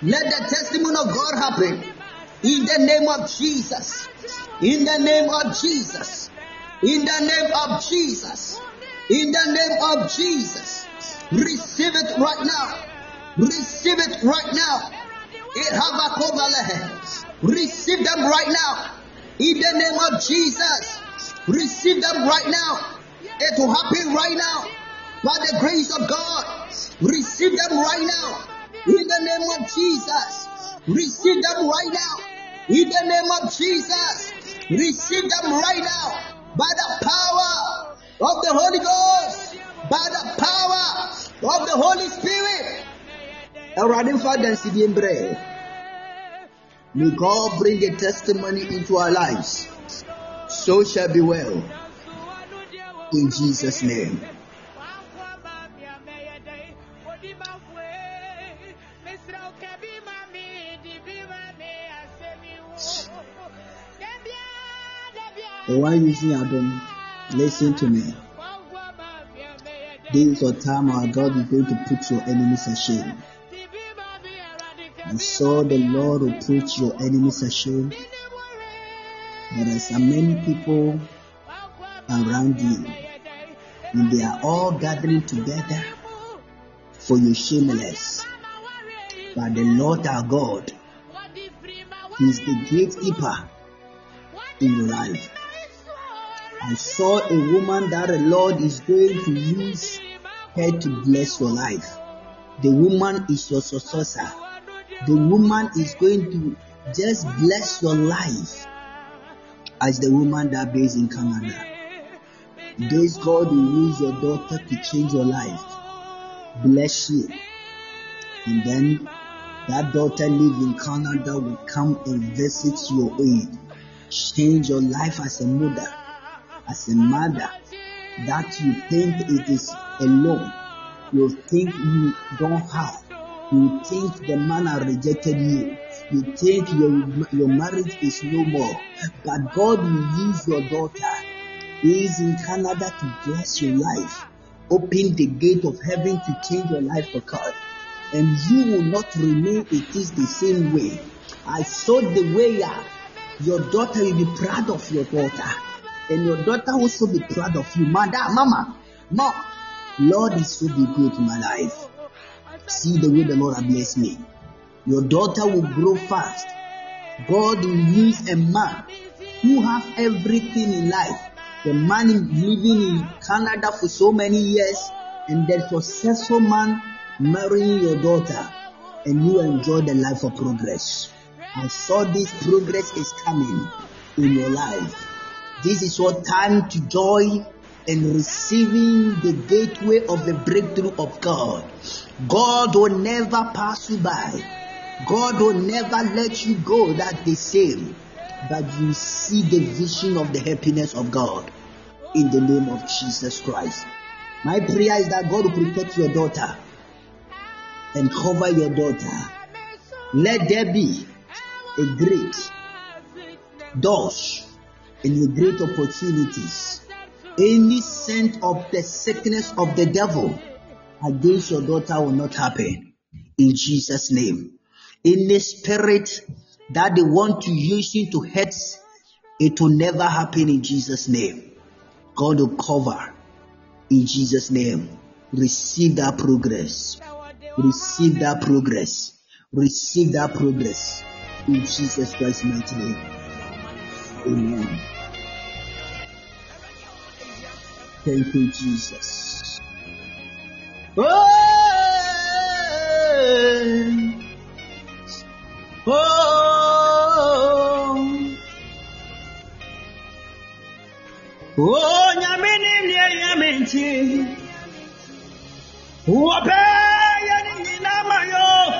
Let the testimony of God happen in the name of Jesus. In the name of Jesus. In the name of Jesus. In the name of Jesus. Receive it right now. Receive it right now. Receive them right now. In the name of Jesus. Receive them right now. It will happen right now. By the grace of God. Receive them right now. In the name of Jesus. Receive them right now. In the name of Jesus. Receive them right now. By the power of the Holy Ghost. By the power of the Holy Spirit. May God bring a testimony into our lives. So shall be well. In Jesus' name. The one using Adam, listen to me. Is a time our God is going to put your enemies ashamed. You saw the Lord will put your enemies ashamed. There are so many people around you, and they are all gathering together for your shameless. But the Lord our God He is the gatekeeper in your life. I saw a woman that the Lord is going to use her to bless your life. The woman is your successor the woman is going to just bless your life as the woman that based in Canada. This God will use your daughter to change your life, bless you, and then that daughter living in Canada will come and visit your aid, change your life as a mother, as a mother. That you think it is alone, you think you don't have you think the man has rejected you. You think your, your marriage is no more. But God will use your daughter. He is in Canada to bless your life. Open the gate of heaven to change your life for God. And you will not remain it is the same way. I saw the way uh, your daughter will be proud of your daughter. And your daughter also be proud of you. Mother, mama, mom, Lord is so be good in my life. See the way the Lord has blessed me. Your daughter will grow fast. God will use a man who has everything in life. The man living in Canada for so many years, and the successful man marrying your daughter, and you enjoy the life of progress. I saw this progress is coming in your life. This is your time to joy and receiving the gateway of the breakthrough of God. God will never pass you by. God will never let you go that the same. But you see the vision of the happiness of God in the name of Jesus Christ. My prayer is that God will protect your daughter and cover your daughter. Let there be a great doors and a great opportunities any scent of the sickness of the devil against your daughter will not happen. In Jesus' name. Any spirit that they want to use you to hurt, it will never happen in Jesus' name. God will cover in Jesus' name. Receive that progress. Receive that progress. Receive that progress in Jesus Christ's mighty name. Amen. Thank you, Jesus. Oh, oh, oh, nyamini mlie nyamenti, uope ni nina mayo,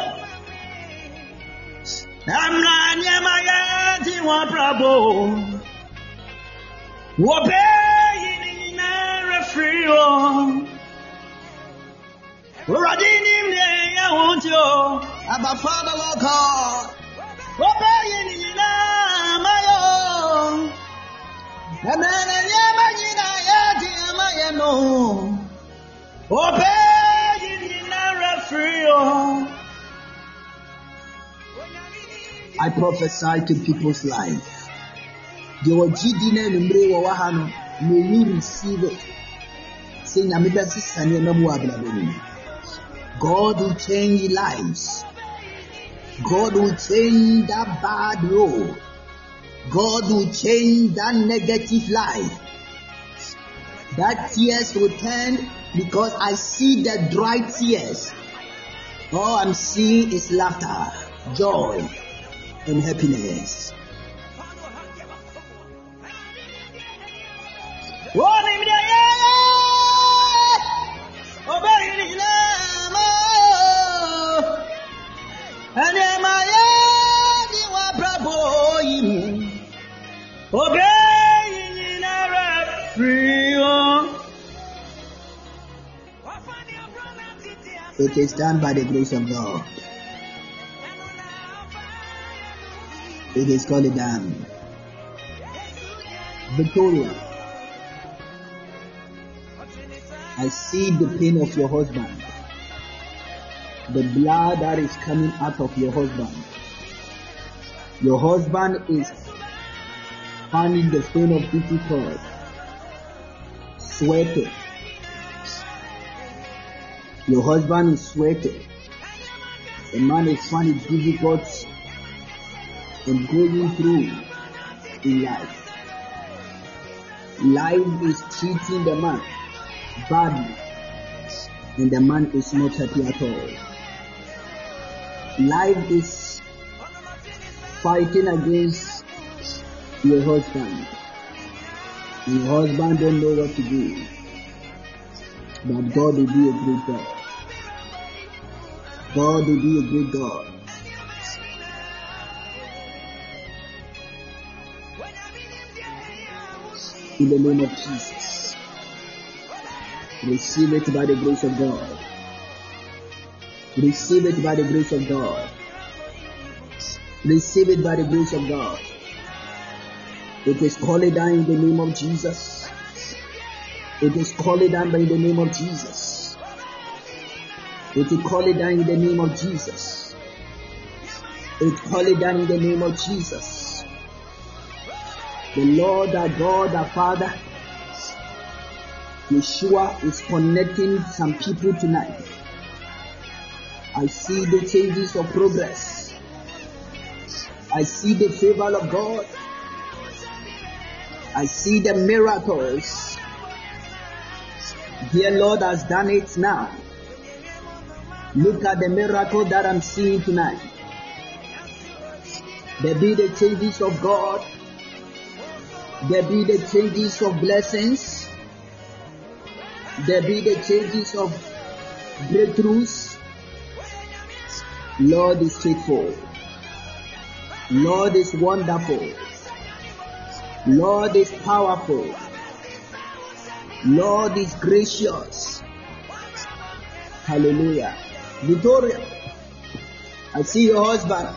amla nyama yati waprabo, uope refrio. Radini mye ya wontyo. Abba Father, Lord God. Wape yani namayo. Amen. Nyama nyina yati amaye no. Obey na refrio. I prophesy to people's life. Deɛ wɔgye di na anumere wɔ wɔ ha no, may you receive it. God will change lives. God will change that bad road. God will change that negative life. That tears will turn because I see the dry tears. All I'm seeing is laughter, joy, and happiness. It is done by the grace of God. It is called done. Victoria, I see the pain of your husband. The blood that is coming out of your husband. Your husband is finding the pain of difficult, sweating. Your husband is sweating. The man is finding it difficult and going through in life. Life is treating the man badly, and the man is not happy at all. Life is fighting against your husband. Your husband don't know what to do, but God will be a great God. God will be a good God. In the name of Jesus. Receive it by the grace of God. Receive it by the grace of God. Receive it by the grace of God. It is called down in the name of Jesus. It is called down by the name of Jesus. It is it down in the name of Jesus. We call it down in the name of Jesus. The Lord our God, our Father, Yeshua is connecting some people tonight. I see the changes of progress. I see the favor of God. I see the miracles. Dear Lord has done it now. Look at the miracle that I'm seeing tonight. There be the changes of God. There be the changes of blessings. There be the changes of breakthroughs. Lord is faithful. Lord is wonderful. Lord is powerful. Lord is gracious. Hallelujah. Victoria, I see your husband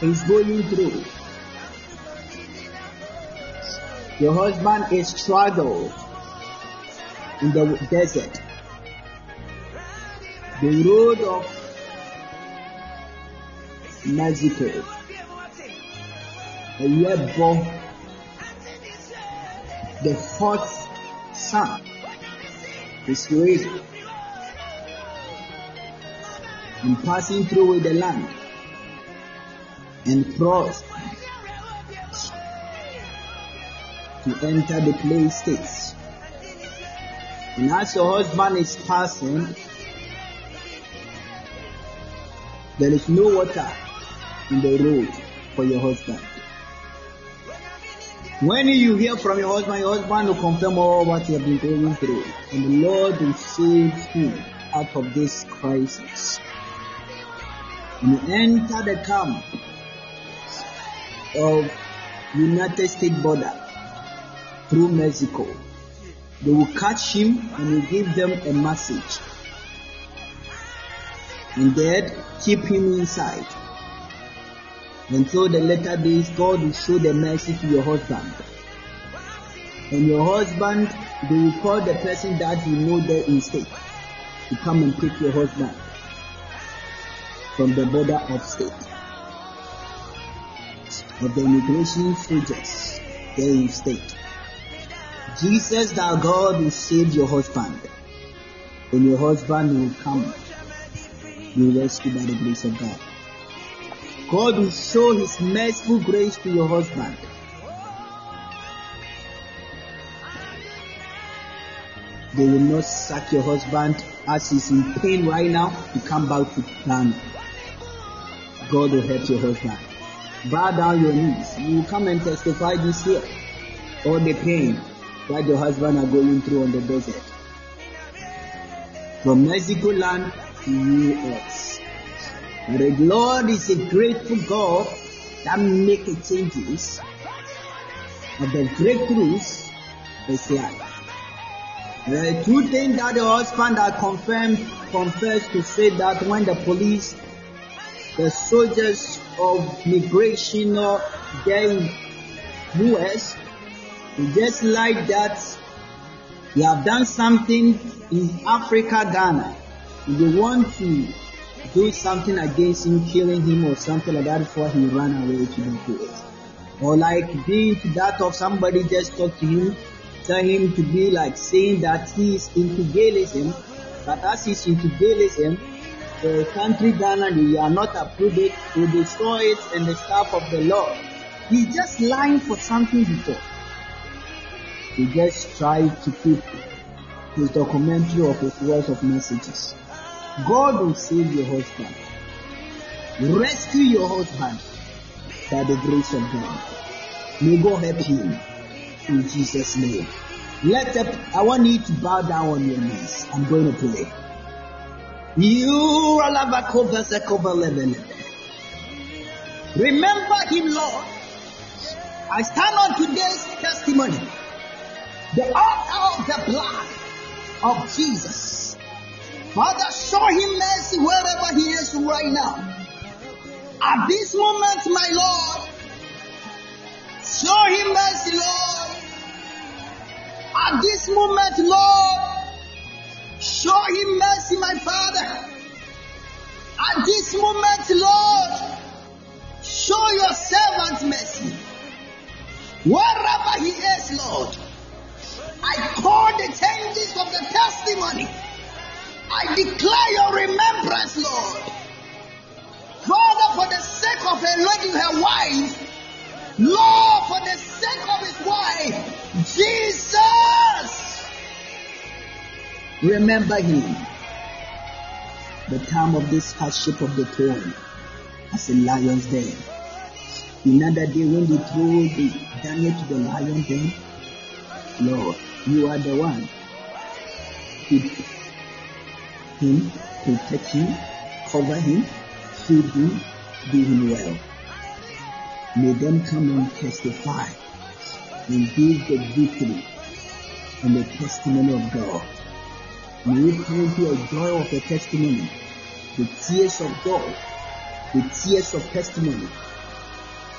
is going through. Your husband is struggled in the desert. The road of Mexico. A year above the fourth sun is raising and passing through the land and cross to enter the place states. And as your husband is passing, there is no water in the road for your husband. When you hear from your husband, your husband will confirm all what you have been going through. And the Lord will save him out of this crisis. And enter the camp of United States border through Mexico. They will catch him and will give them a message. And then keep him inside. Until the later days, God will show the mercy to your husband. And your husband, they will call the person that you know there in state to come and take your husband from the border of state of the immigration soldiers there in state. Jesus, thou God, will save your husband, and your husband will come. You rescue by the grace of God. God will show His merciful grace to your husband. They will not sack your husband as he's in pain right now to come back to Ghana. God will help your husband. Bow down your knees. You come and testify this year. All the pain that your husband are going through on the desert. From Mexico land to US. The Lord is a grateful God that make changes. But the breakthroughs is life. The two things that the husband had confirmed, confessed to say that when the police, the soldiers of migration or there in US, just like that, they have done something in Africa, Ghana. They want to do something against him, killing him or something like that before he ran away to the US. Or like being that of somebody just talk to him, tell him to be like saying that he is into Gaelism, but as he's into Gaelism, the country Ghana, they are not approved it, they destroy it and the staff of the Lord. He's just lying for something before. He just tried to keep his documentary of his words of messages. God will save your husband. Rescue your husband by the grace of God. May God help him in Jesus' name. Let I want you to bow down on your knees. I'm going to pray. You Remember him, Lord. I stand on today's testimony. The altar of the blood of Jesus. Father, show him mercy wherever he is right now. At this moment, my Lord, show him mercy, Lord. At this moment, Lord, show him mercy, my Father. At this moment, Lord, show your servant mercy. Wherever he is, Lord, I call the changes of the testimony. I declare your remembrance, Lord. Father, for the sake of her lady, her wife, Lord, for the sake of his wife, Jesus, remember him. The time of this hardship of the throne as a lion's den. Another day when they throw the Daniel to the lion den, Lord, you are the one. Keep him, protect him, cover him, feed him, do him well. May them come and testify and give the victory and the testimony of God. May you come into a joy of the testimony, the tears of God, the tears of testimony.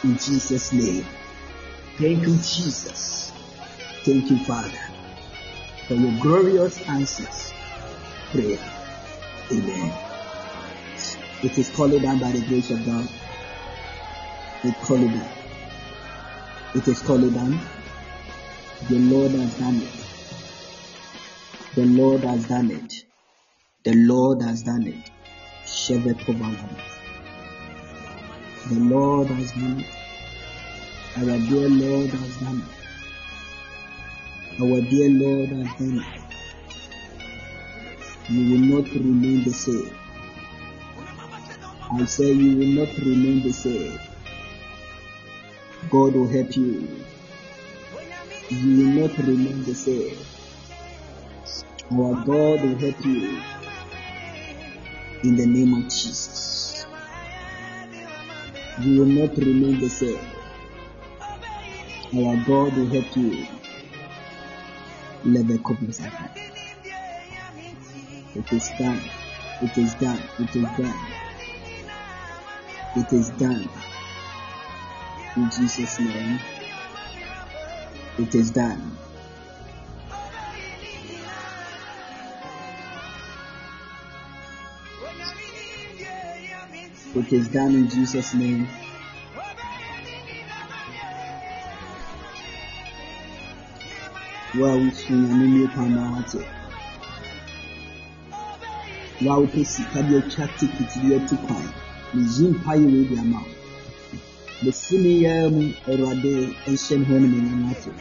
In Jesus' name. Thank you, Jesus. Thank you, Father, for your glorious answers. Prayer. Amen. It is called down by the grace of God. It called down. It is called down. The Lord has done it. The Lord has done it. The Lord has done it. The Lord has done it. Our dear Lord has done it. Our dear Lord has done it. You will not remain the same. I say you will not remain the same. God will help you. You will not remain the same. Our God will help you in the name of Jesus. You will not remain the same. Our God will help you. Let the couple It is done. It is done. It is done. It is done. In Jesus' name. It is done. It is done in Jesus' name. Wow, sunyame nie kwan na wate. Wow, pɛ sika de atwa tikiti de atu kwan. Meyi mpaeɛ wei de ama ne yɛn mu Awurade nhyɛ ne ho ne menyam ate.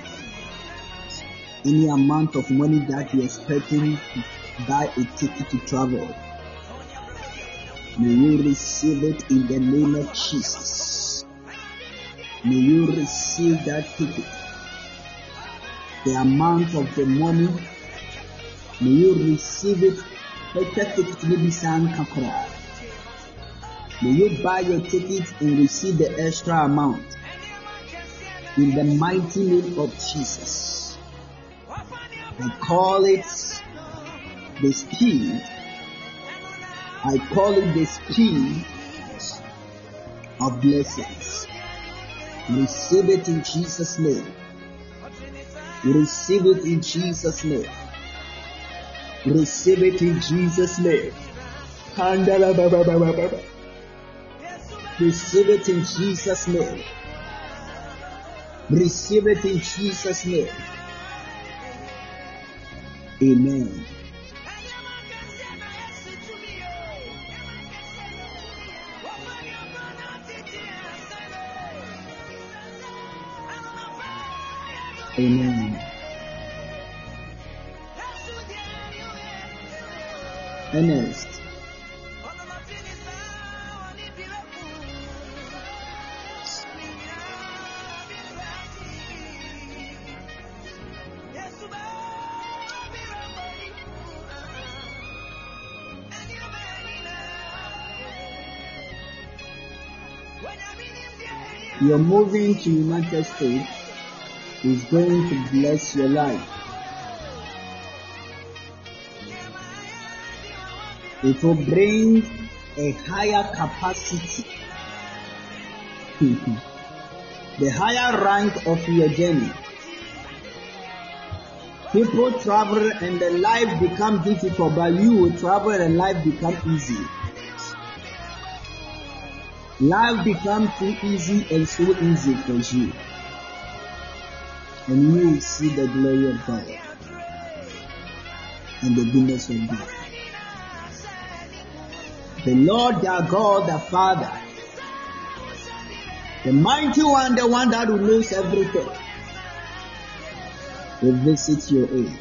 Any amount of money that you're expecting to buy a ticket to travel, may you receive it in the name of Jesus. May you receive that ticket. The amount of the money, may you receive it. May you buy your ticket and receive the extra amount. In the mighty name of Jesus. I call it the speed. I call it the speed of blessings. Receive it in Jesus' name. Receive it in Jesus' name. Receive it in Jesus' name. Receive it in Jesus' name. Receive it in Jesus' name. Amen. Amen. Ernest. You're moving to United States is going to bless your life. It will bring a higher capacity, the higher rank of your journey. People travel and the life become difficult, but you will travel and life become easy. Life become too easy and so easy for you and you will see the glory of God and the goodness of God. The Lord our God, the Father, the mighty one, the one that knows everything, will visit your aid.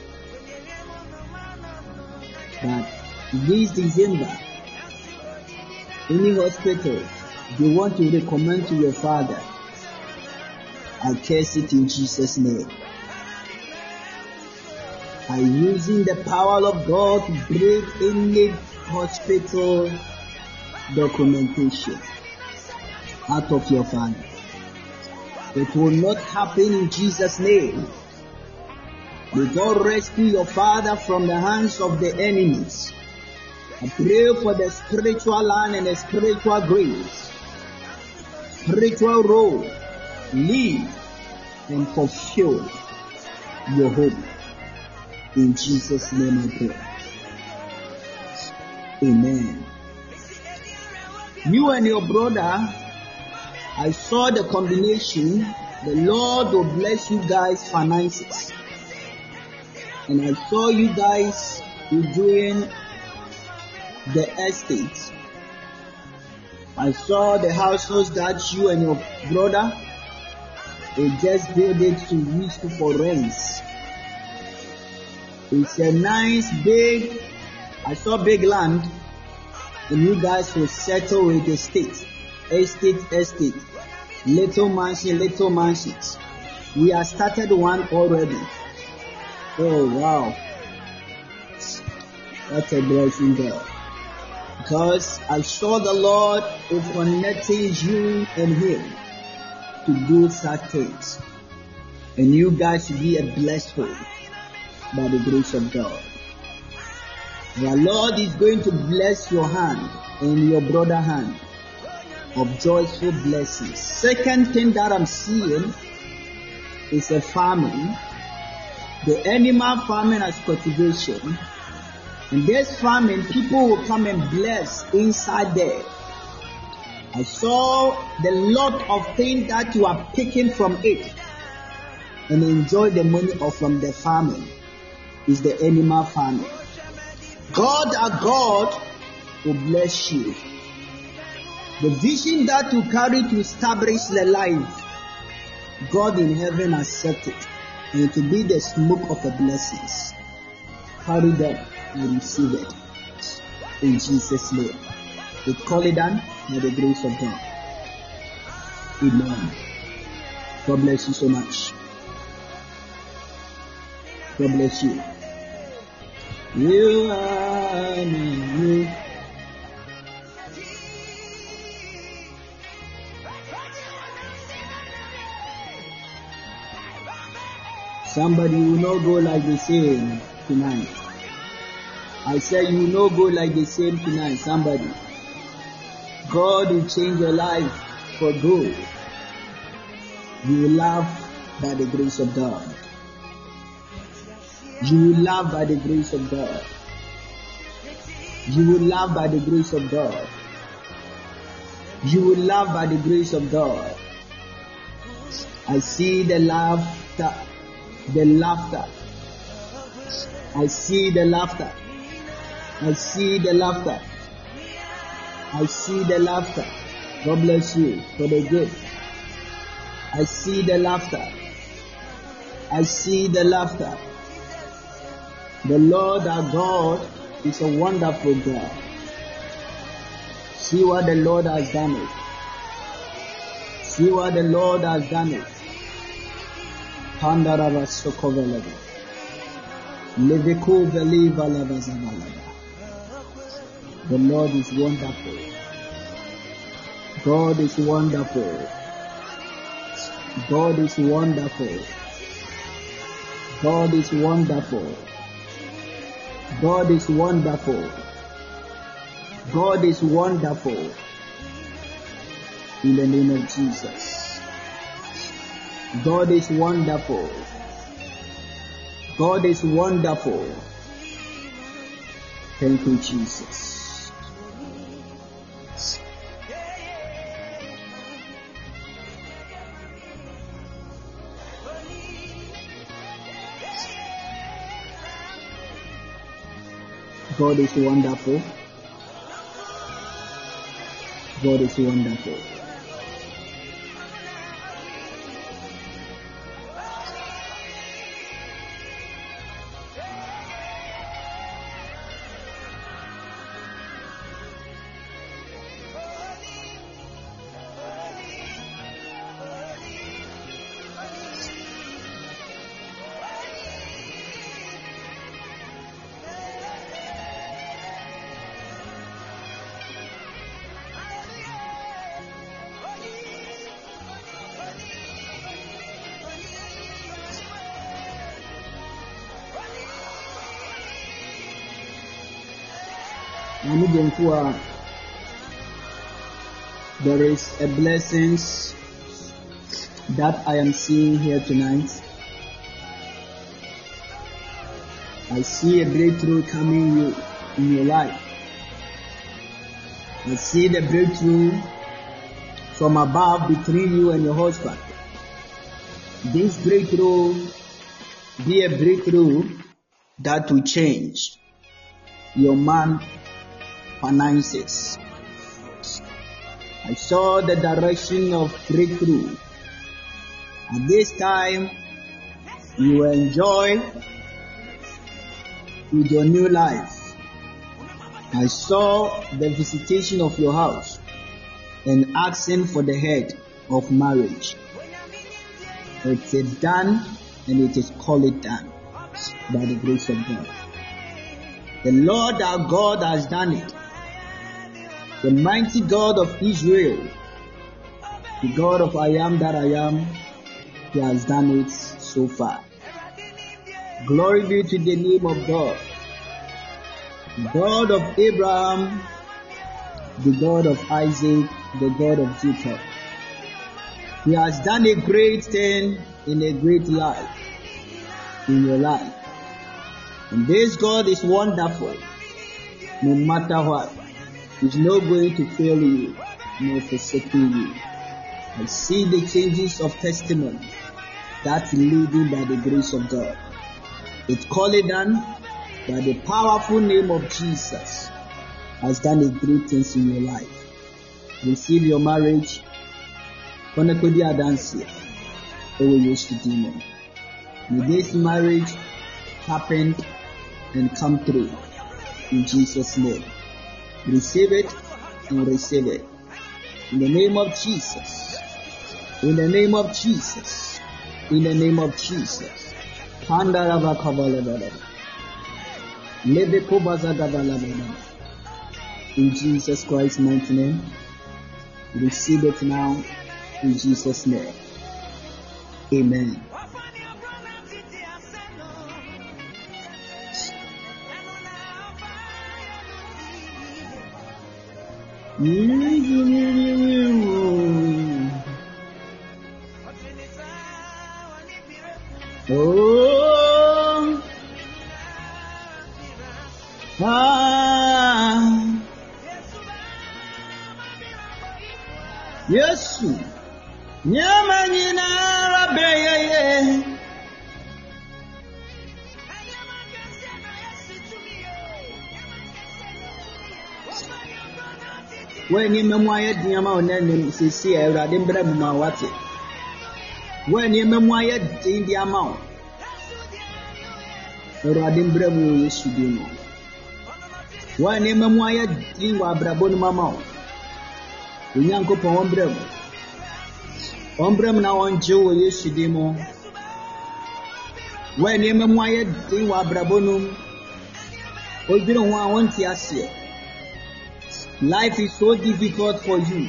But this December, any hospital, you want to recommend to your father I curse it in Jesus' name. By using the power of God to break in any hospital documentation out of your family. It will not happen in Jesus' name. May God rescue your father from the hands of the enemies. I pray for the spiritual land and the spiritual grace, spiritual role live and fulfill your hope. In Jesus' name I pray. Amen. You and your brother, I saw the combination. The Lord will bless you guys' finances. And I saw you guys doing the estate. I saw the houses that you and your brother they just build it to use for rents. It's a nice big, I saw big land, and you guys will settle with the state, estate, estate, little mansion, little mansions. We have started one already. Oh wow. That's a blessing God. Because I saw the Lord is connecting you and him to do such things. And you guys should be a blessed by the grace of God. The Lord is going to bless your hand and your brother hand of joyful blessings. Second thing that I'm seeing is a farming. The animal farming as cultivation. And this farming, people will come and bless inside there. I saw the lot of things that you are picking from it and enjoy the money of from the farming is the animal farming. God, our God, will bless you. The vision that you carry to establish the life, God in heaven accepted, and to be the smoke of the blessings. Carry that and receive it. In Jesus' name. We call it done by the grace of God. Amen. God bless you so much. God bless you. You are me. Somebody will not go like the same tonight. I said you will not go like the same tonight. Somebody. God will change your life for good. You will laugh by the grace of God. You will laugh by the grace of God. You will laugh by the grace of God. You will laugh by the grace of God. I see the laughter, the laughter. I see the laughter. I see the laughter. I see the laughter. God bless you for the gift. I see the laughter. I see the laughter. The Lord our God is a wonderful God. See what the Lord has done it. See what the Lord has done it. Pandarava. The Lord is wonderful. God is wonderful. God is wonderful. God is wonderful. God is wonderful. God is wonderful. In the name of Jesus. God is wonderful. God is wonderful. Thank you, Jesus. God is wonderful. God is wonderful. There is a blessings that I am seeing here tonight. I see a breakthrough coming in your life. I see the breakthrough from above between you and your husband. This breakthrough be a breakthrough that will change your man finances. I saw the direction of breakthrough. At this time, you enjoy with your new life. I saw the visitation of your house and asking for the head of marriage. It's done and it is called it done by the grace of God. The Lord our God has done it. The mighty God of Israel, the God of I am that I am, He has done it so far. Glory be to the name of God. God of Abraham, the God of Isaac, the God of Jacob. He has done a great thing in a great life, in your life. And this God is wonderful, no matter what. He's not going to fail you, nor forsaking you. I see the changes of testimony that's leading by the grace of God. It's called done by the powerful name of Jesus has done a great things in your life. Receive your marriage. Konekodi Adansia. Ewe Dimo. May this marriage happen and come through in Jesus' name. Receive it and receive it. In the name of Jesus. In the name of Jesus. In the name of Jesus. In Jesus Christ's mighty name. Receive it now in Jesus' name. Amen. Oh, ah, Yesu, nyama nyinara beyeye. wɔanyɛ mmamu ayɛ den ama wo na nim sisi a awurade mbrɛ mu ma wate wɔanyɛ mmamu ayɛ den de ama wo awurade mbrɛ mu wɔ yesu din mu wɔanyɛ mmamu ayɛ den wɔ abrabɔ no mu ama wo onyankopɔn wɔmbrɛ mu. Wɔmbrɛ mu na wɔngye wɔ yesu din mu wɔanyɛ mmamu ayɛ den wɔ abrabɔ no mu odwene ho a Life is so difficult for you.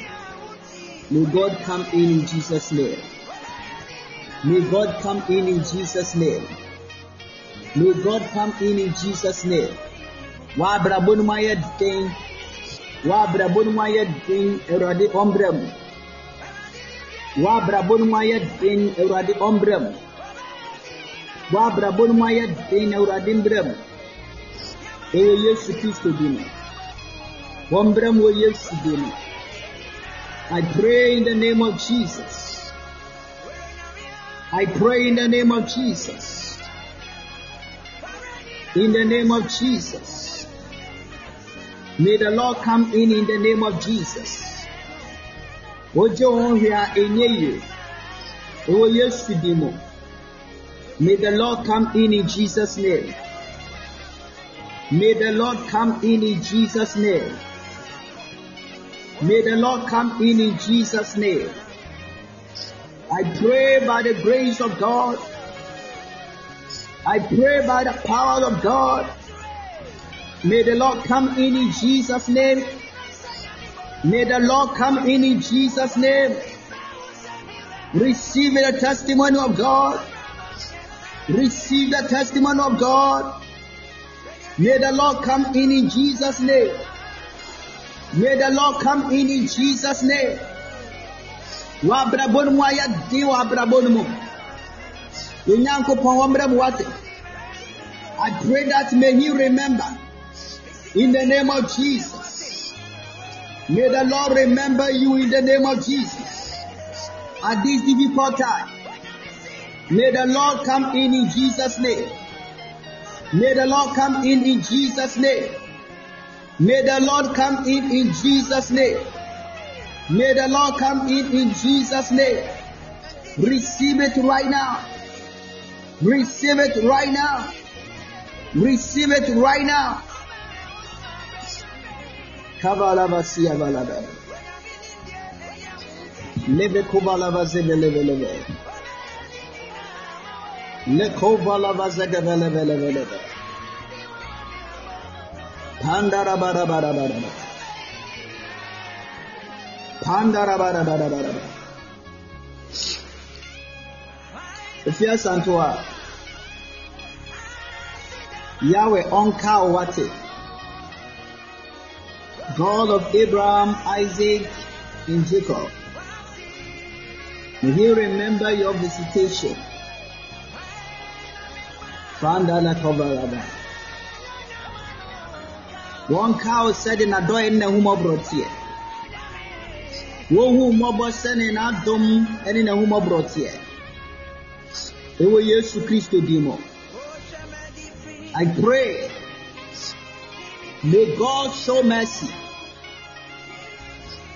May God come in in Jesus' name. May God come in in Jesus' name. May God come in in Jesus' name. Wa abrabɔ no mu ayɛ den. Wa abrabɔ no mu ayɛ den. Awurade ɔmbrɛ mu. Wa abrabɔ no mu ayɛ den. Awurade. Wa abrabɔ no mu ayɛ den. Awurade mbrɛ mu. Ɛwɔ Yesu Kristo mu. I pray in the name of Jesus. I pray in the name of Jesus. In the name of Jesus. May the Lord come in in the name of Jesus. Ojo hwea enye yie. Ewo Yesu mu. May the Lord come in in Jesus' name. May the Lord come in in Jesus' name. May the Lord come in in Jesus' name. I pray by the grace of God. I pray by the power of God. May the Lord come in in Jesus' name. May the Lord come in in Jesus' name. Receive the testimony of God. Receive the testimony of God. May the Lord come in in Jesus' name. May the Lord come in in Jesus' name. Wa abrabɔ no mu ayɛ den wɔ abrabɔ no mu. Onyankopɔn wɔmmerɛ mu wate. I pray that may He remember in the name of Jesus. May the Lord remember you in the name of Jesus. At this difficult time, may the Lord come in in Jesus' name. May the Lord come in in Jesus' name. May the Lord come in in Jesus' name. May the Lord come in in Jesus' name. Receive it right now. Receive it right now. Receive it right now. Bara bara bara. Efia santoa. Yahweh onka wate. God of Abraham, Isaac, and Jacob. May he remember your visitation. Fandala Kovaraba. Rotier. One who mobile send in a dome and in a home of Rotier. They were Jesus Christ demo. I pray. May God show mercy.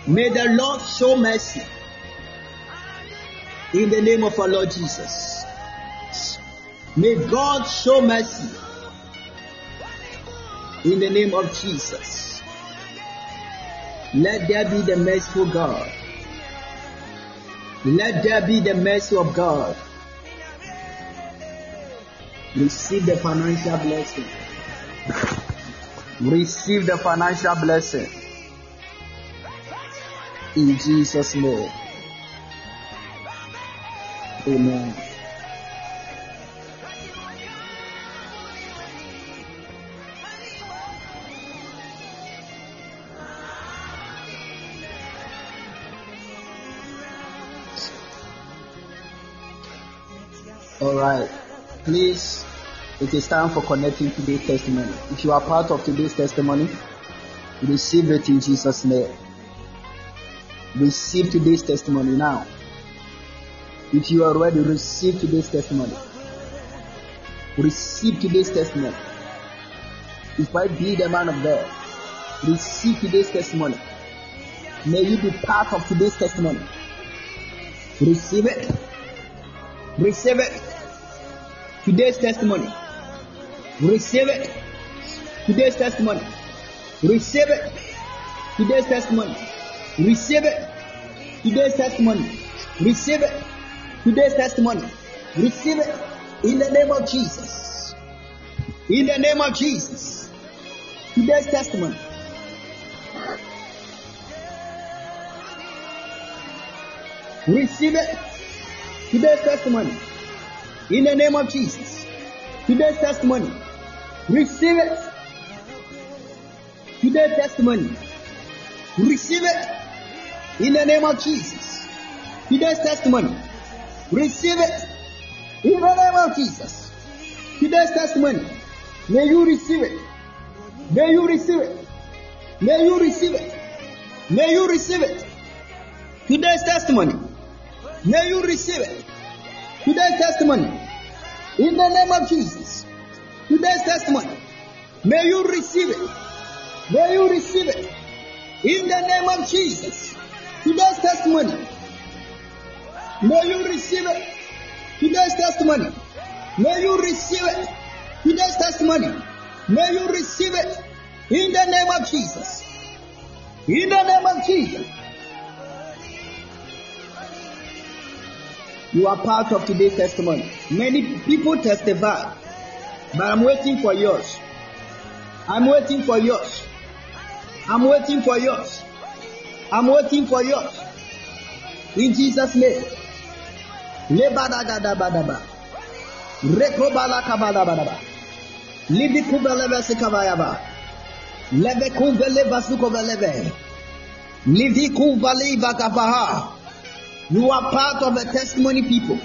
May the Lord show mercy. In the name of our Lord Jesus. May God show mercy in the name of Jesus. Let there be the merciful God. Let there be the mercy of God. Receive the financial blessing. Receive the financial blessing. In Jesus' name. Amen. Right. Please, it is time for connecting today's testimony. If you are part of today's testimony, receive it in Jesus' name. Receive today's testimony now. If you are ready, receive today's testimony. Receive today's testimony. If I be the man of God, receive today's testimony. May you be part of today's testimony. Receive it. Receive it. Today's testimony. Receive it. Today's testimony. Receive it. Today's testimony. Receive it. Today's testimony. Receive it. Today's testimony. Receive it. In the name of Jesus. In the name of Jesus. Today's testimony. Receive it. Today's testimony. In the name of Jesus. Today's testimony. Receive it. Today's testimony. Receive it. In the name of Jesus. Today's testimony. Receive it. In the name of Jesus. Today's testimony. May you receive it. May you receive it. May you receive it. May you receive it. Today's testimony. May you receive it. Today's testimony. In the name of Jesus. Today's testimony. May you receive it. May you receive it. In the name of Jesus. Today's testimony. May you receive it. Today's testimony. May you receive it. Today's testimony. May you receive it. In the name of Jesus. In the name of Jesus. You are part of today's testimony. Many people testify, but I'm waiting for yours. I'm waiting for yours. I'm waiting for yours. I'm waiting for yours. In Jesus' name. Lebadadadabadaba. Rekobalakabadabadaba. Libikubelevesikavayaba. Lebekubelevasukoveleve. Livikuvaliva you are part of the testimony people.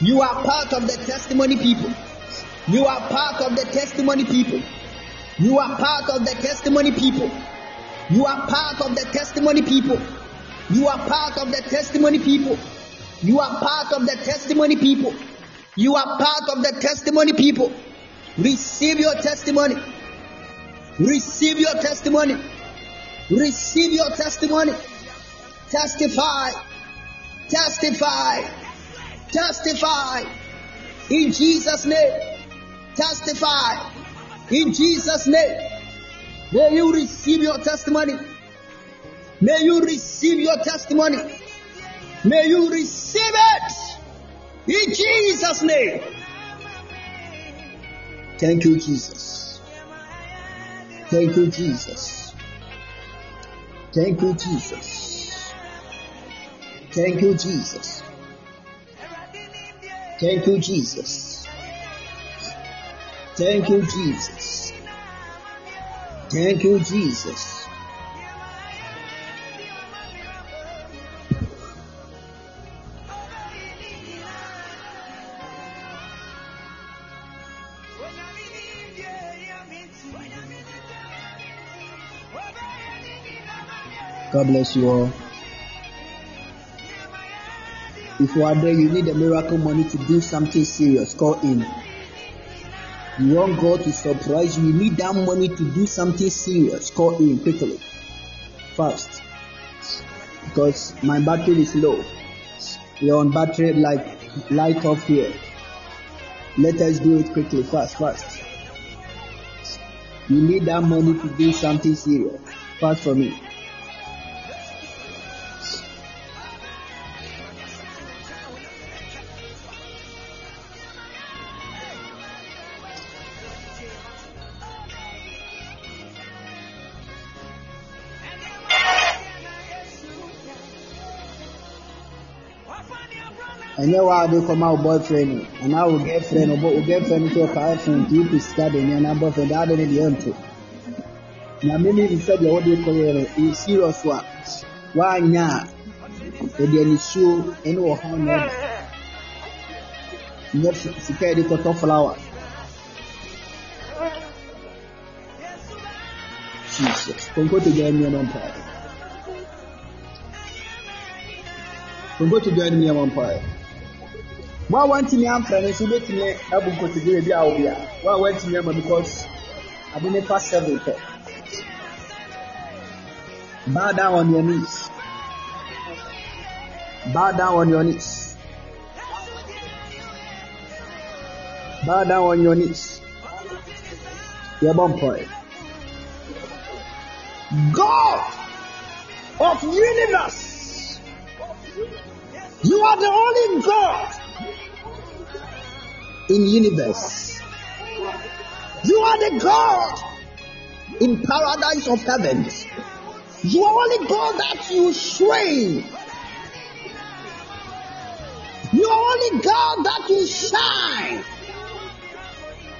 You are part of the testimony people. You are part of the testimony people. You are part of the testimony people. You are part of the testimony people. You are part of the testimony people. You are part of the testimony people. You are part of the testimony people. Receive your testimony. Receive your testimony. Receive your testimony. Testify Testify. Testify. In Jesus' name. Testify. In Jesus' name. May you receive your testimony. May you receive your testimony. May you receive it. In Jesus' name. Thank you, Jesus. Thank you, Jesus. Thank you, Jesus. Thank you, Jesus. Thank you, Jesus. Thank you, Jesus. Thank you, Jesus. God bless you all. If you are there, you need a miracle money to do something serious, call in. You want God to surprise you, you need that money to do something serious, call in quickly, fast. Because my battery is low. You're on battery like light off here. Let us do it quickly, fast, fast. You need that money to do something serious. Fast for me. Ɛnyɛ wa ade kɔma wo boyfriend anaa wo girlfriend wo girlfriend nso ɔka iphone nti wopi sika de ne anaa boyfriend de ade ne deɛ nto nyame ne nsɛ deɛ wode kɔyɛ no ɛyɛ serious a woanya a wɔde anisuo ne ɔhaw na ɛda nyɛ sika yɛde kɔtɔ flower. Jesus konkoto gya nneɛma mpae konkoto gya nneɛma mpae mo a wɔntumi amfra no nso wobɛtumi abu nkotodwe bi a wo bia wo a wɔntumi ama because ne seven bow down on your knees. Bow down on your knees. Bow down on your knees. Yɛbɔ mpɔe God of universe. You are the only God in universe. You are the God in paradise of heaven. You are only God that you sway. You are only God that you shine.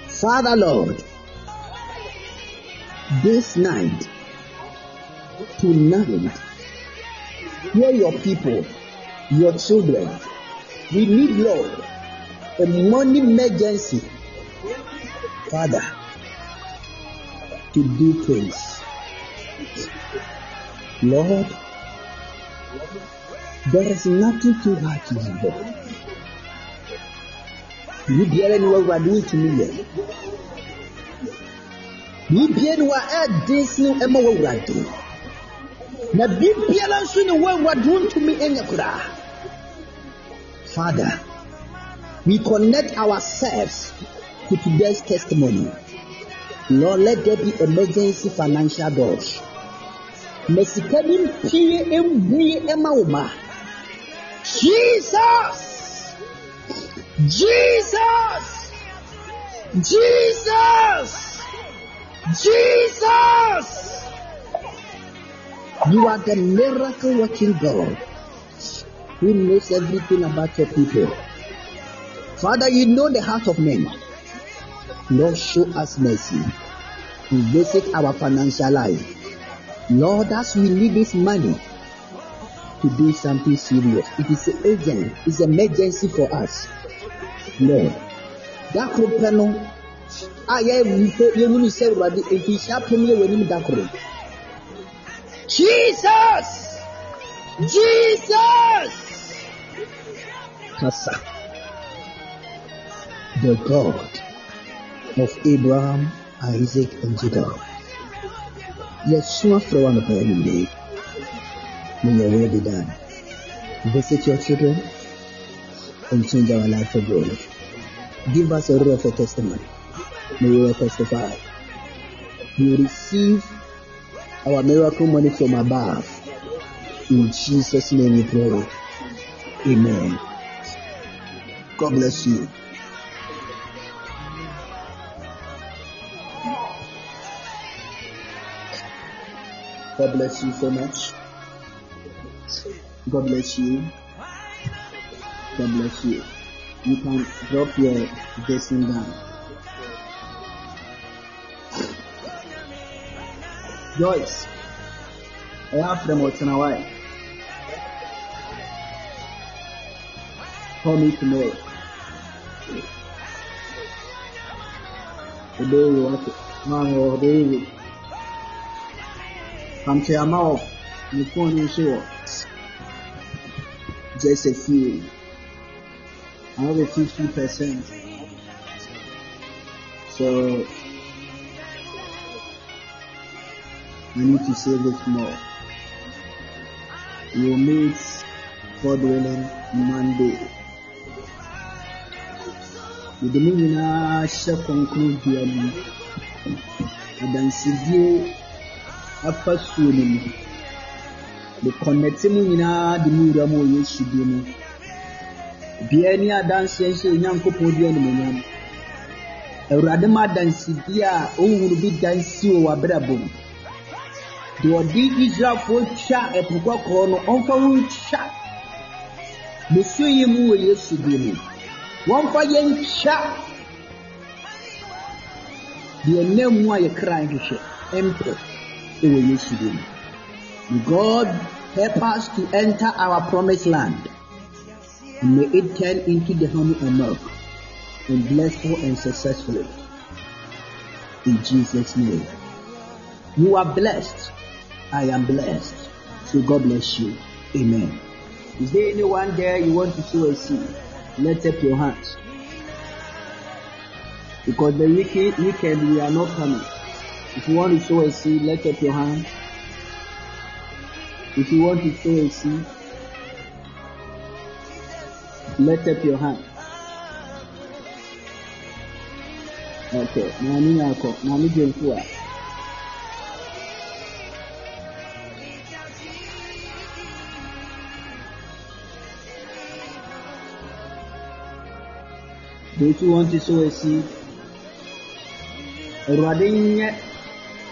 Father Lord, this night, tonight, hear your people, your children. We need Lord a money emergency, Father, to do praise. Lord, there is nothing too hard to you. biribiara ni wawurade wotumi yɛ biribiara ni wa ɛden sin ɛma wawurade na biribiara nso ni wawurade wontumi ɛnyɛ koraa father we connect ourselves to today's testimony. Lord, let there be emergency financial doors. Mesika bi mpie mbue ɛma wo ma. Jesus! Jesus! Jesus! Jesus! You are the miracle working God who knows everything about your people. Father, you know the heart of men. Lord, show us mercy. Visit our financial life. Lord, as we need this money to do something serious, it is urgent, it's emergency for us. Lord, that I am you say Rabbi, if you shall pay me when you Jesus! Jesus! Kasa the God of Abraham, Isaac, and Jacob. Yeshua on the day. May your will be done. Visit your children and change our life for good. Give us a real testimony. May we testify. We receive our miracle money from above. In Jesus' name we pray. Amen. God bless you. God bless you so much. God bless you. God bless you. You can drop your blessing down. Joyce, I have them what's in a while. Call me tomorrow. The day you want it. Man, or the day Come to your mouth. You phone you sure. Just a few. I have a 50%. So I need to save it more. We'll meet God willing Monday. Mede ne nyinaa hyɛ kɔnkɔn dua mu. Adansidie afa suo no mu. Mekɔnnɛte mu nyinaa de mu wura mu wɔ Yesu bi mu. Obiara ni adanseɛ nhyɛ Onyankopɔn di animuonyam. Awurade ma adansidie a ɔnhunu bi dansi wɔ w'abrabɔ mu. Deɛ ɔde Israelfoɔ twa ɛpo kɔkɔɔ no, ɔmfa ho ntwa. Musuo yi mu wɔ Yesu bi mu. Wɔmfa yɛn twa. Deɛ nam mu a yɛkra nhwehwɛ, ɛmpɛ May God help us to enter our promised land. and May it turn into the honey and milk and blessful and successfully. In Jesus' name. You are blessed. I am blessed. So God bless you. Amen. Is there anyone there you want to sow a seed? Lift up your hands. Because the weekend, weekend we are not coming. If you want to sow a seed, lift up your hand. If you want to sow a seed, lift up your hand. Okay, maame nyako, maame jenfu a. Those want to sow a seed,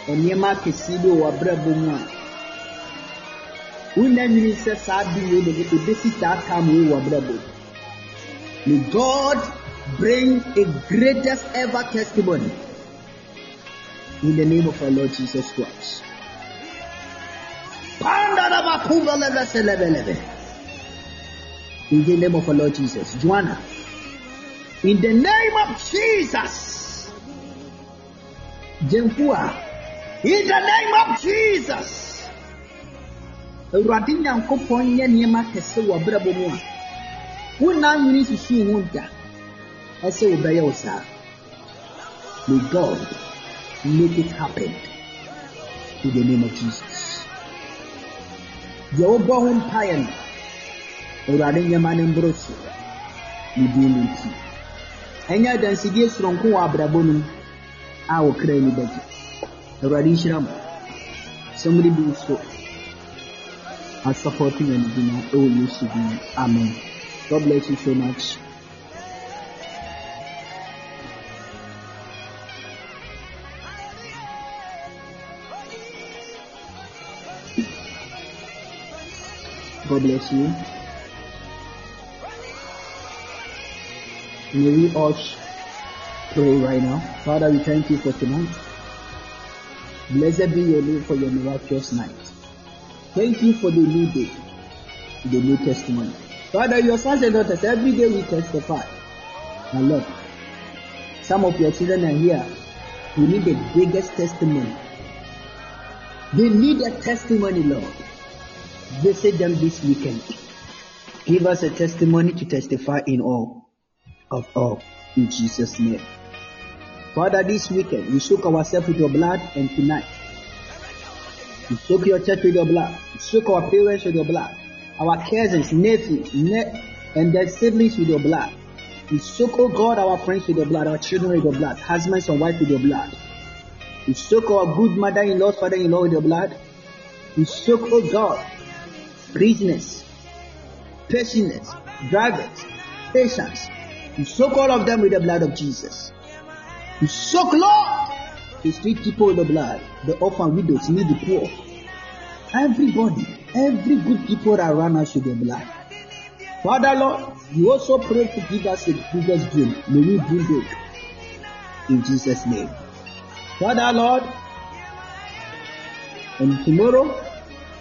nneɛma akɛseɛ bi wɔ w'abrabɔ mu a wonna nwini sɛ saa de wei na ɛbɛsi saa tam wei wɔ w'abrabɔ mu. May God bring a greatest ever testimony in the name of our Lord Jesus Christ. In the name of our Lord Jesus. Joanna. In the name of Jesus. Jemfua. In the name of Jesus. Awurade Nyankopɔn nyɛ nneɛma kɛse wɔ abrabɔ mu a wonna nwene susu ho da ɛsɛ wobɛyɛ wo saa. May God make it happen in the name of Jesus. Deɛ wobɔ ho mpaeɛ no, Awurade nneɛma no mboro so ne din no nti. Ɛnyɛ adansidie soronko wɔ abrabɔ no a wo kra ani bɛgye. Mo. Sɛ mode bi so asupporting and dinner ɛwɔ you din mu. Oh, Amen. God bless you so much. God bless you. May we all pray right now. Father, we thank you for tonight. Blessed be your name for your miraculous night. Thank you for the new day, the new testimony. Father, your sons and daughters, every day we testify. My Lord, some of your children are here We need the biggest testimony. They need a testimony, Lord. Visit them this weekend. Give us a testimony to testify in all of all. In Jesus' name. Father, this weekend we soak ourselves with your blood and tonight we soak your church with your blood. We soak our parents with your blood. Our cousins, nephews, ne- and their siblings with your blood. We soak, oh God, our friends with your blood, our children with your blood, husbands and wives with your blood. We soak our good mother-in-law, father-in-law with your blood. We soak, oh God, prisoners, patients, drivers, patients. We soak all of them with the blood of Jesus. We soak, Lord, the street people with the blood, the orphan widows, needy poor. everybody, every good people run us with the blood. Father Lord, you also pray to give us a biggest dream. May we dream big. In Jesus' name. Father Lord, and tomorrow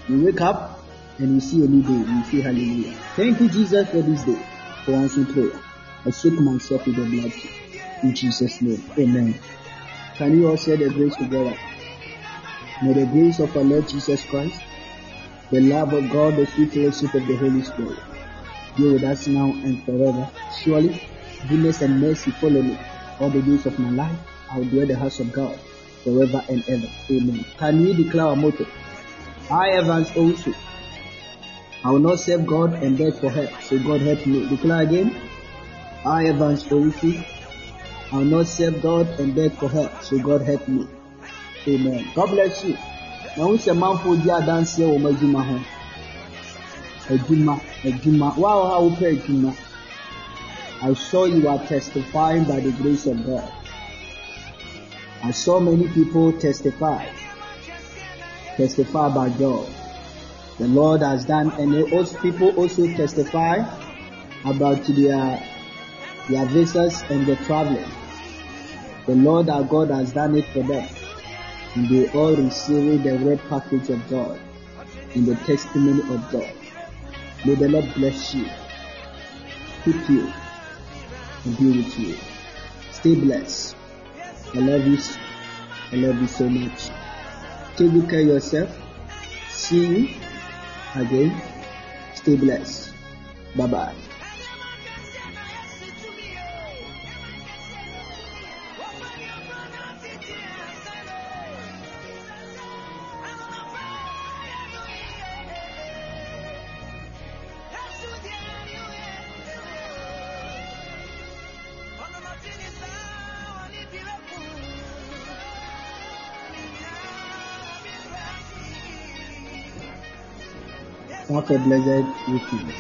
we wake up and we see a new day. We say hallelujah. Thank you, Jesus, for this day, for answering prayer. I soak myself with the blood. In Jesus' name. Amen. Can you all say the grace together? May the grace of our Lord Jesus Christ, the love of God, the sweet fellowship of the Holy Spirit be with us now and forever. Surely, goodness and mercy follow me all the days of my life. I will dwell the house of God forever and ever. Amen. Can we declare our motto? I, Evans Owusu. I will not serve God and beg for help. So God help me. Declare again. I, Evans Owusu. I will not serve God and beg for help. So God help me. Amen. God bless you. Na wo sɛ manfo di adanseɛ wɔ mo adwuma ho. Adwuma, adwuma. How wopɛ adwuma. I saw you are testifying by the grace of God. I saw many people testify. Testify by God. The Lord has done, and also people also testify about their their visas and the traveling. The Lord our God has done it for them. And they all receiving the red package of God and the testimony of God. May the Lord bless you, keep you, and be with you. Stay blessed. I love you. I love you so much. Take good care of yourself. See you again. Stay blessed. Bye bye. Blessed weekend.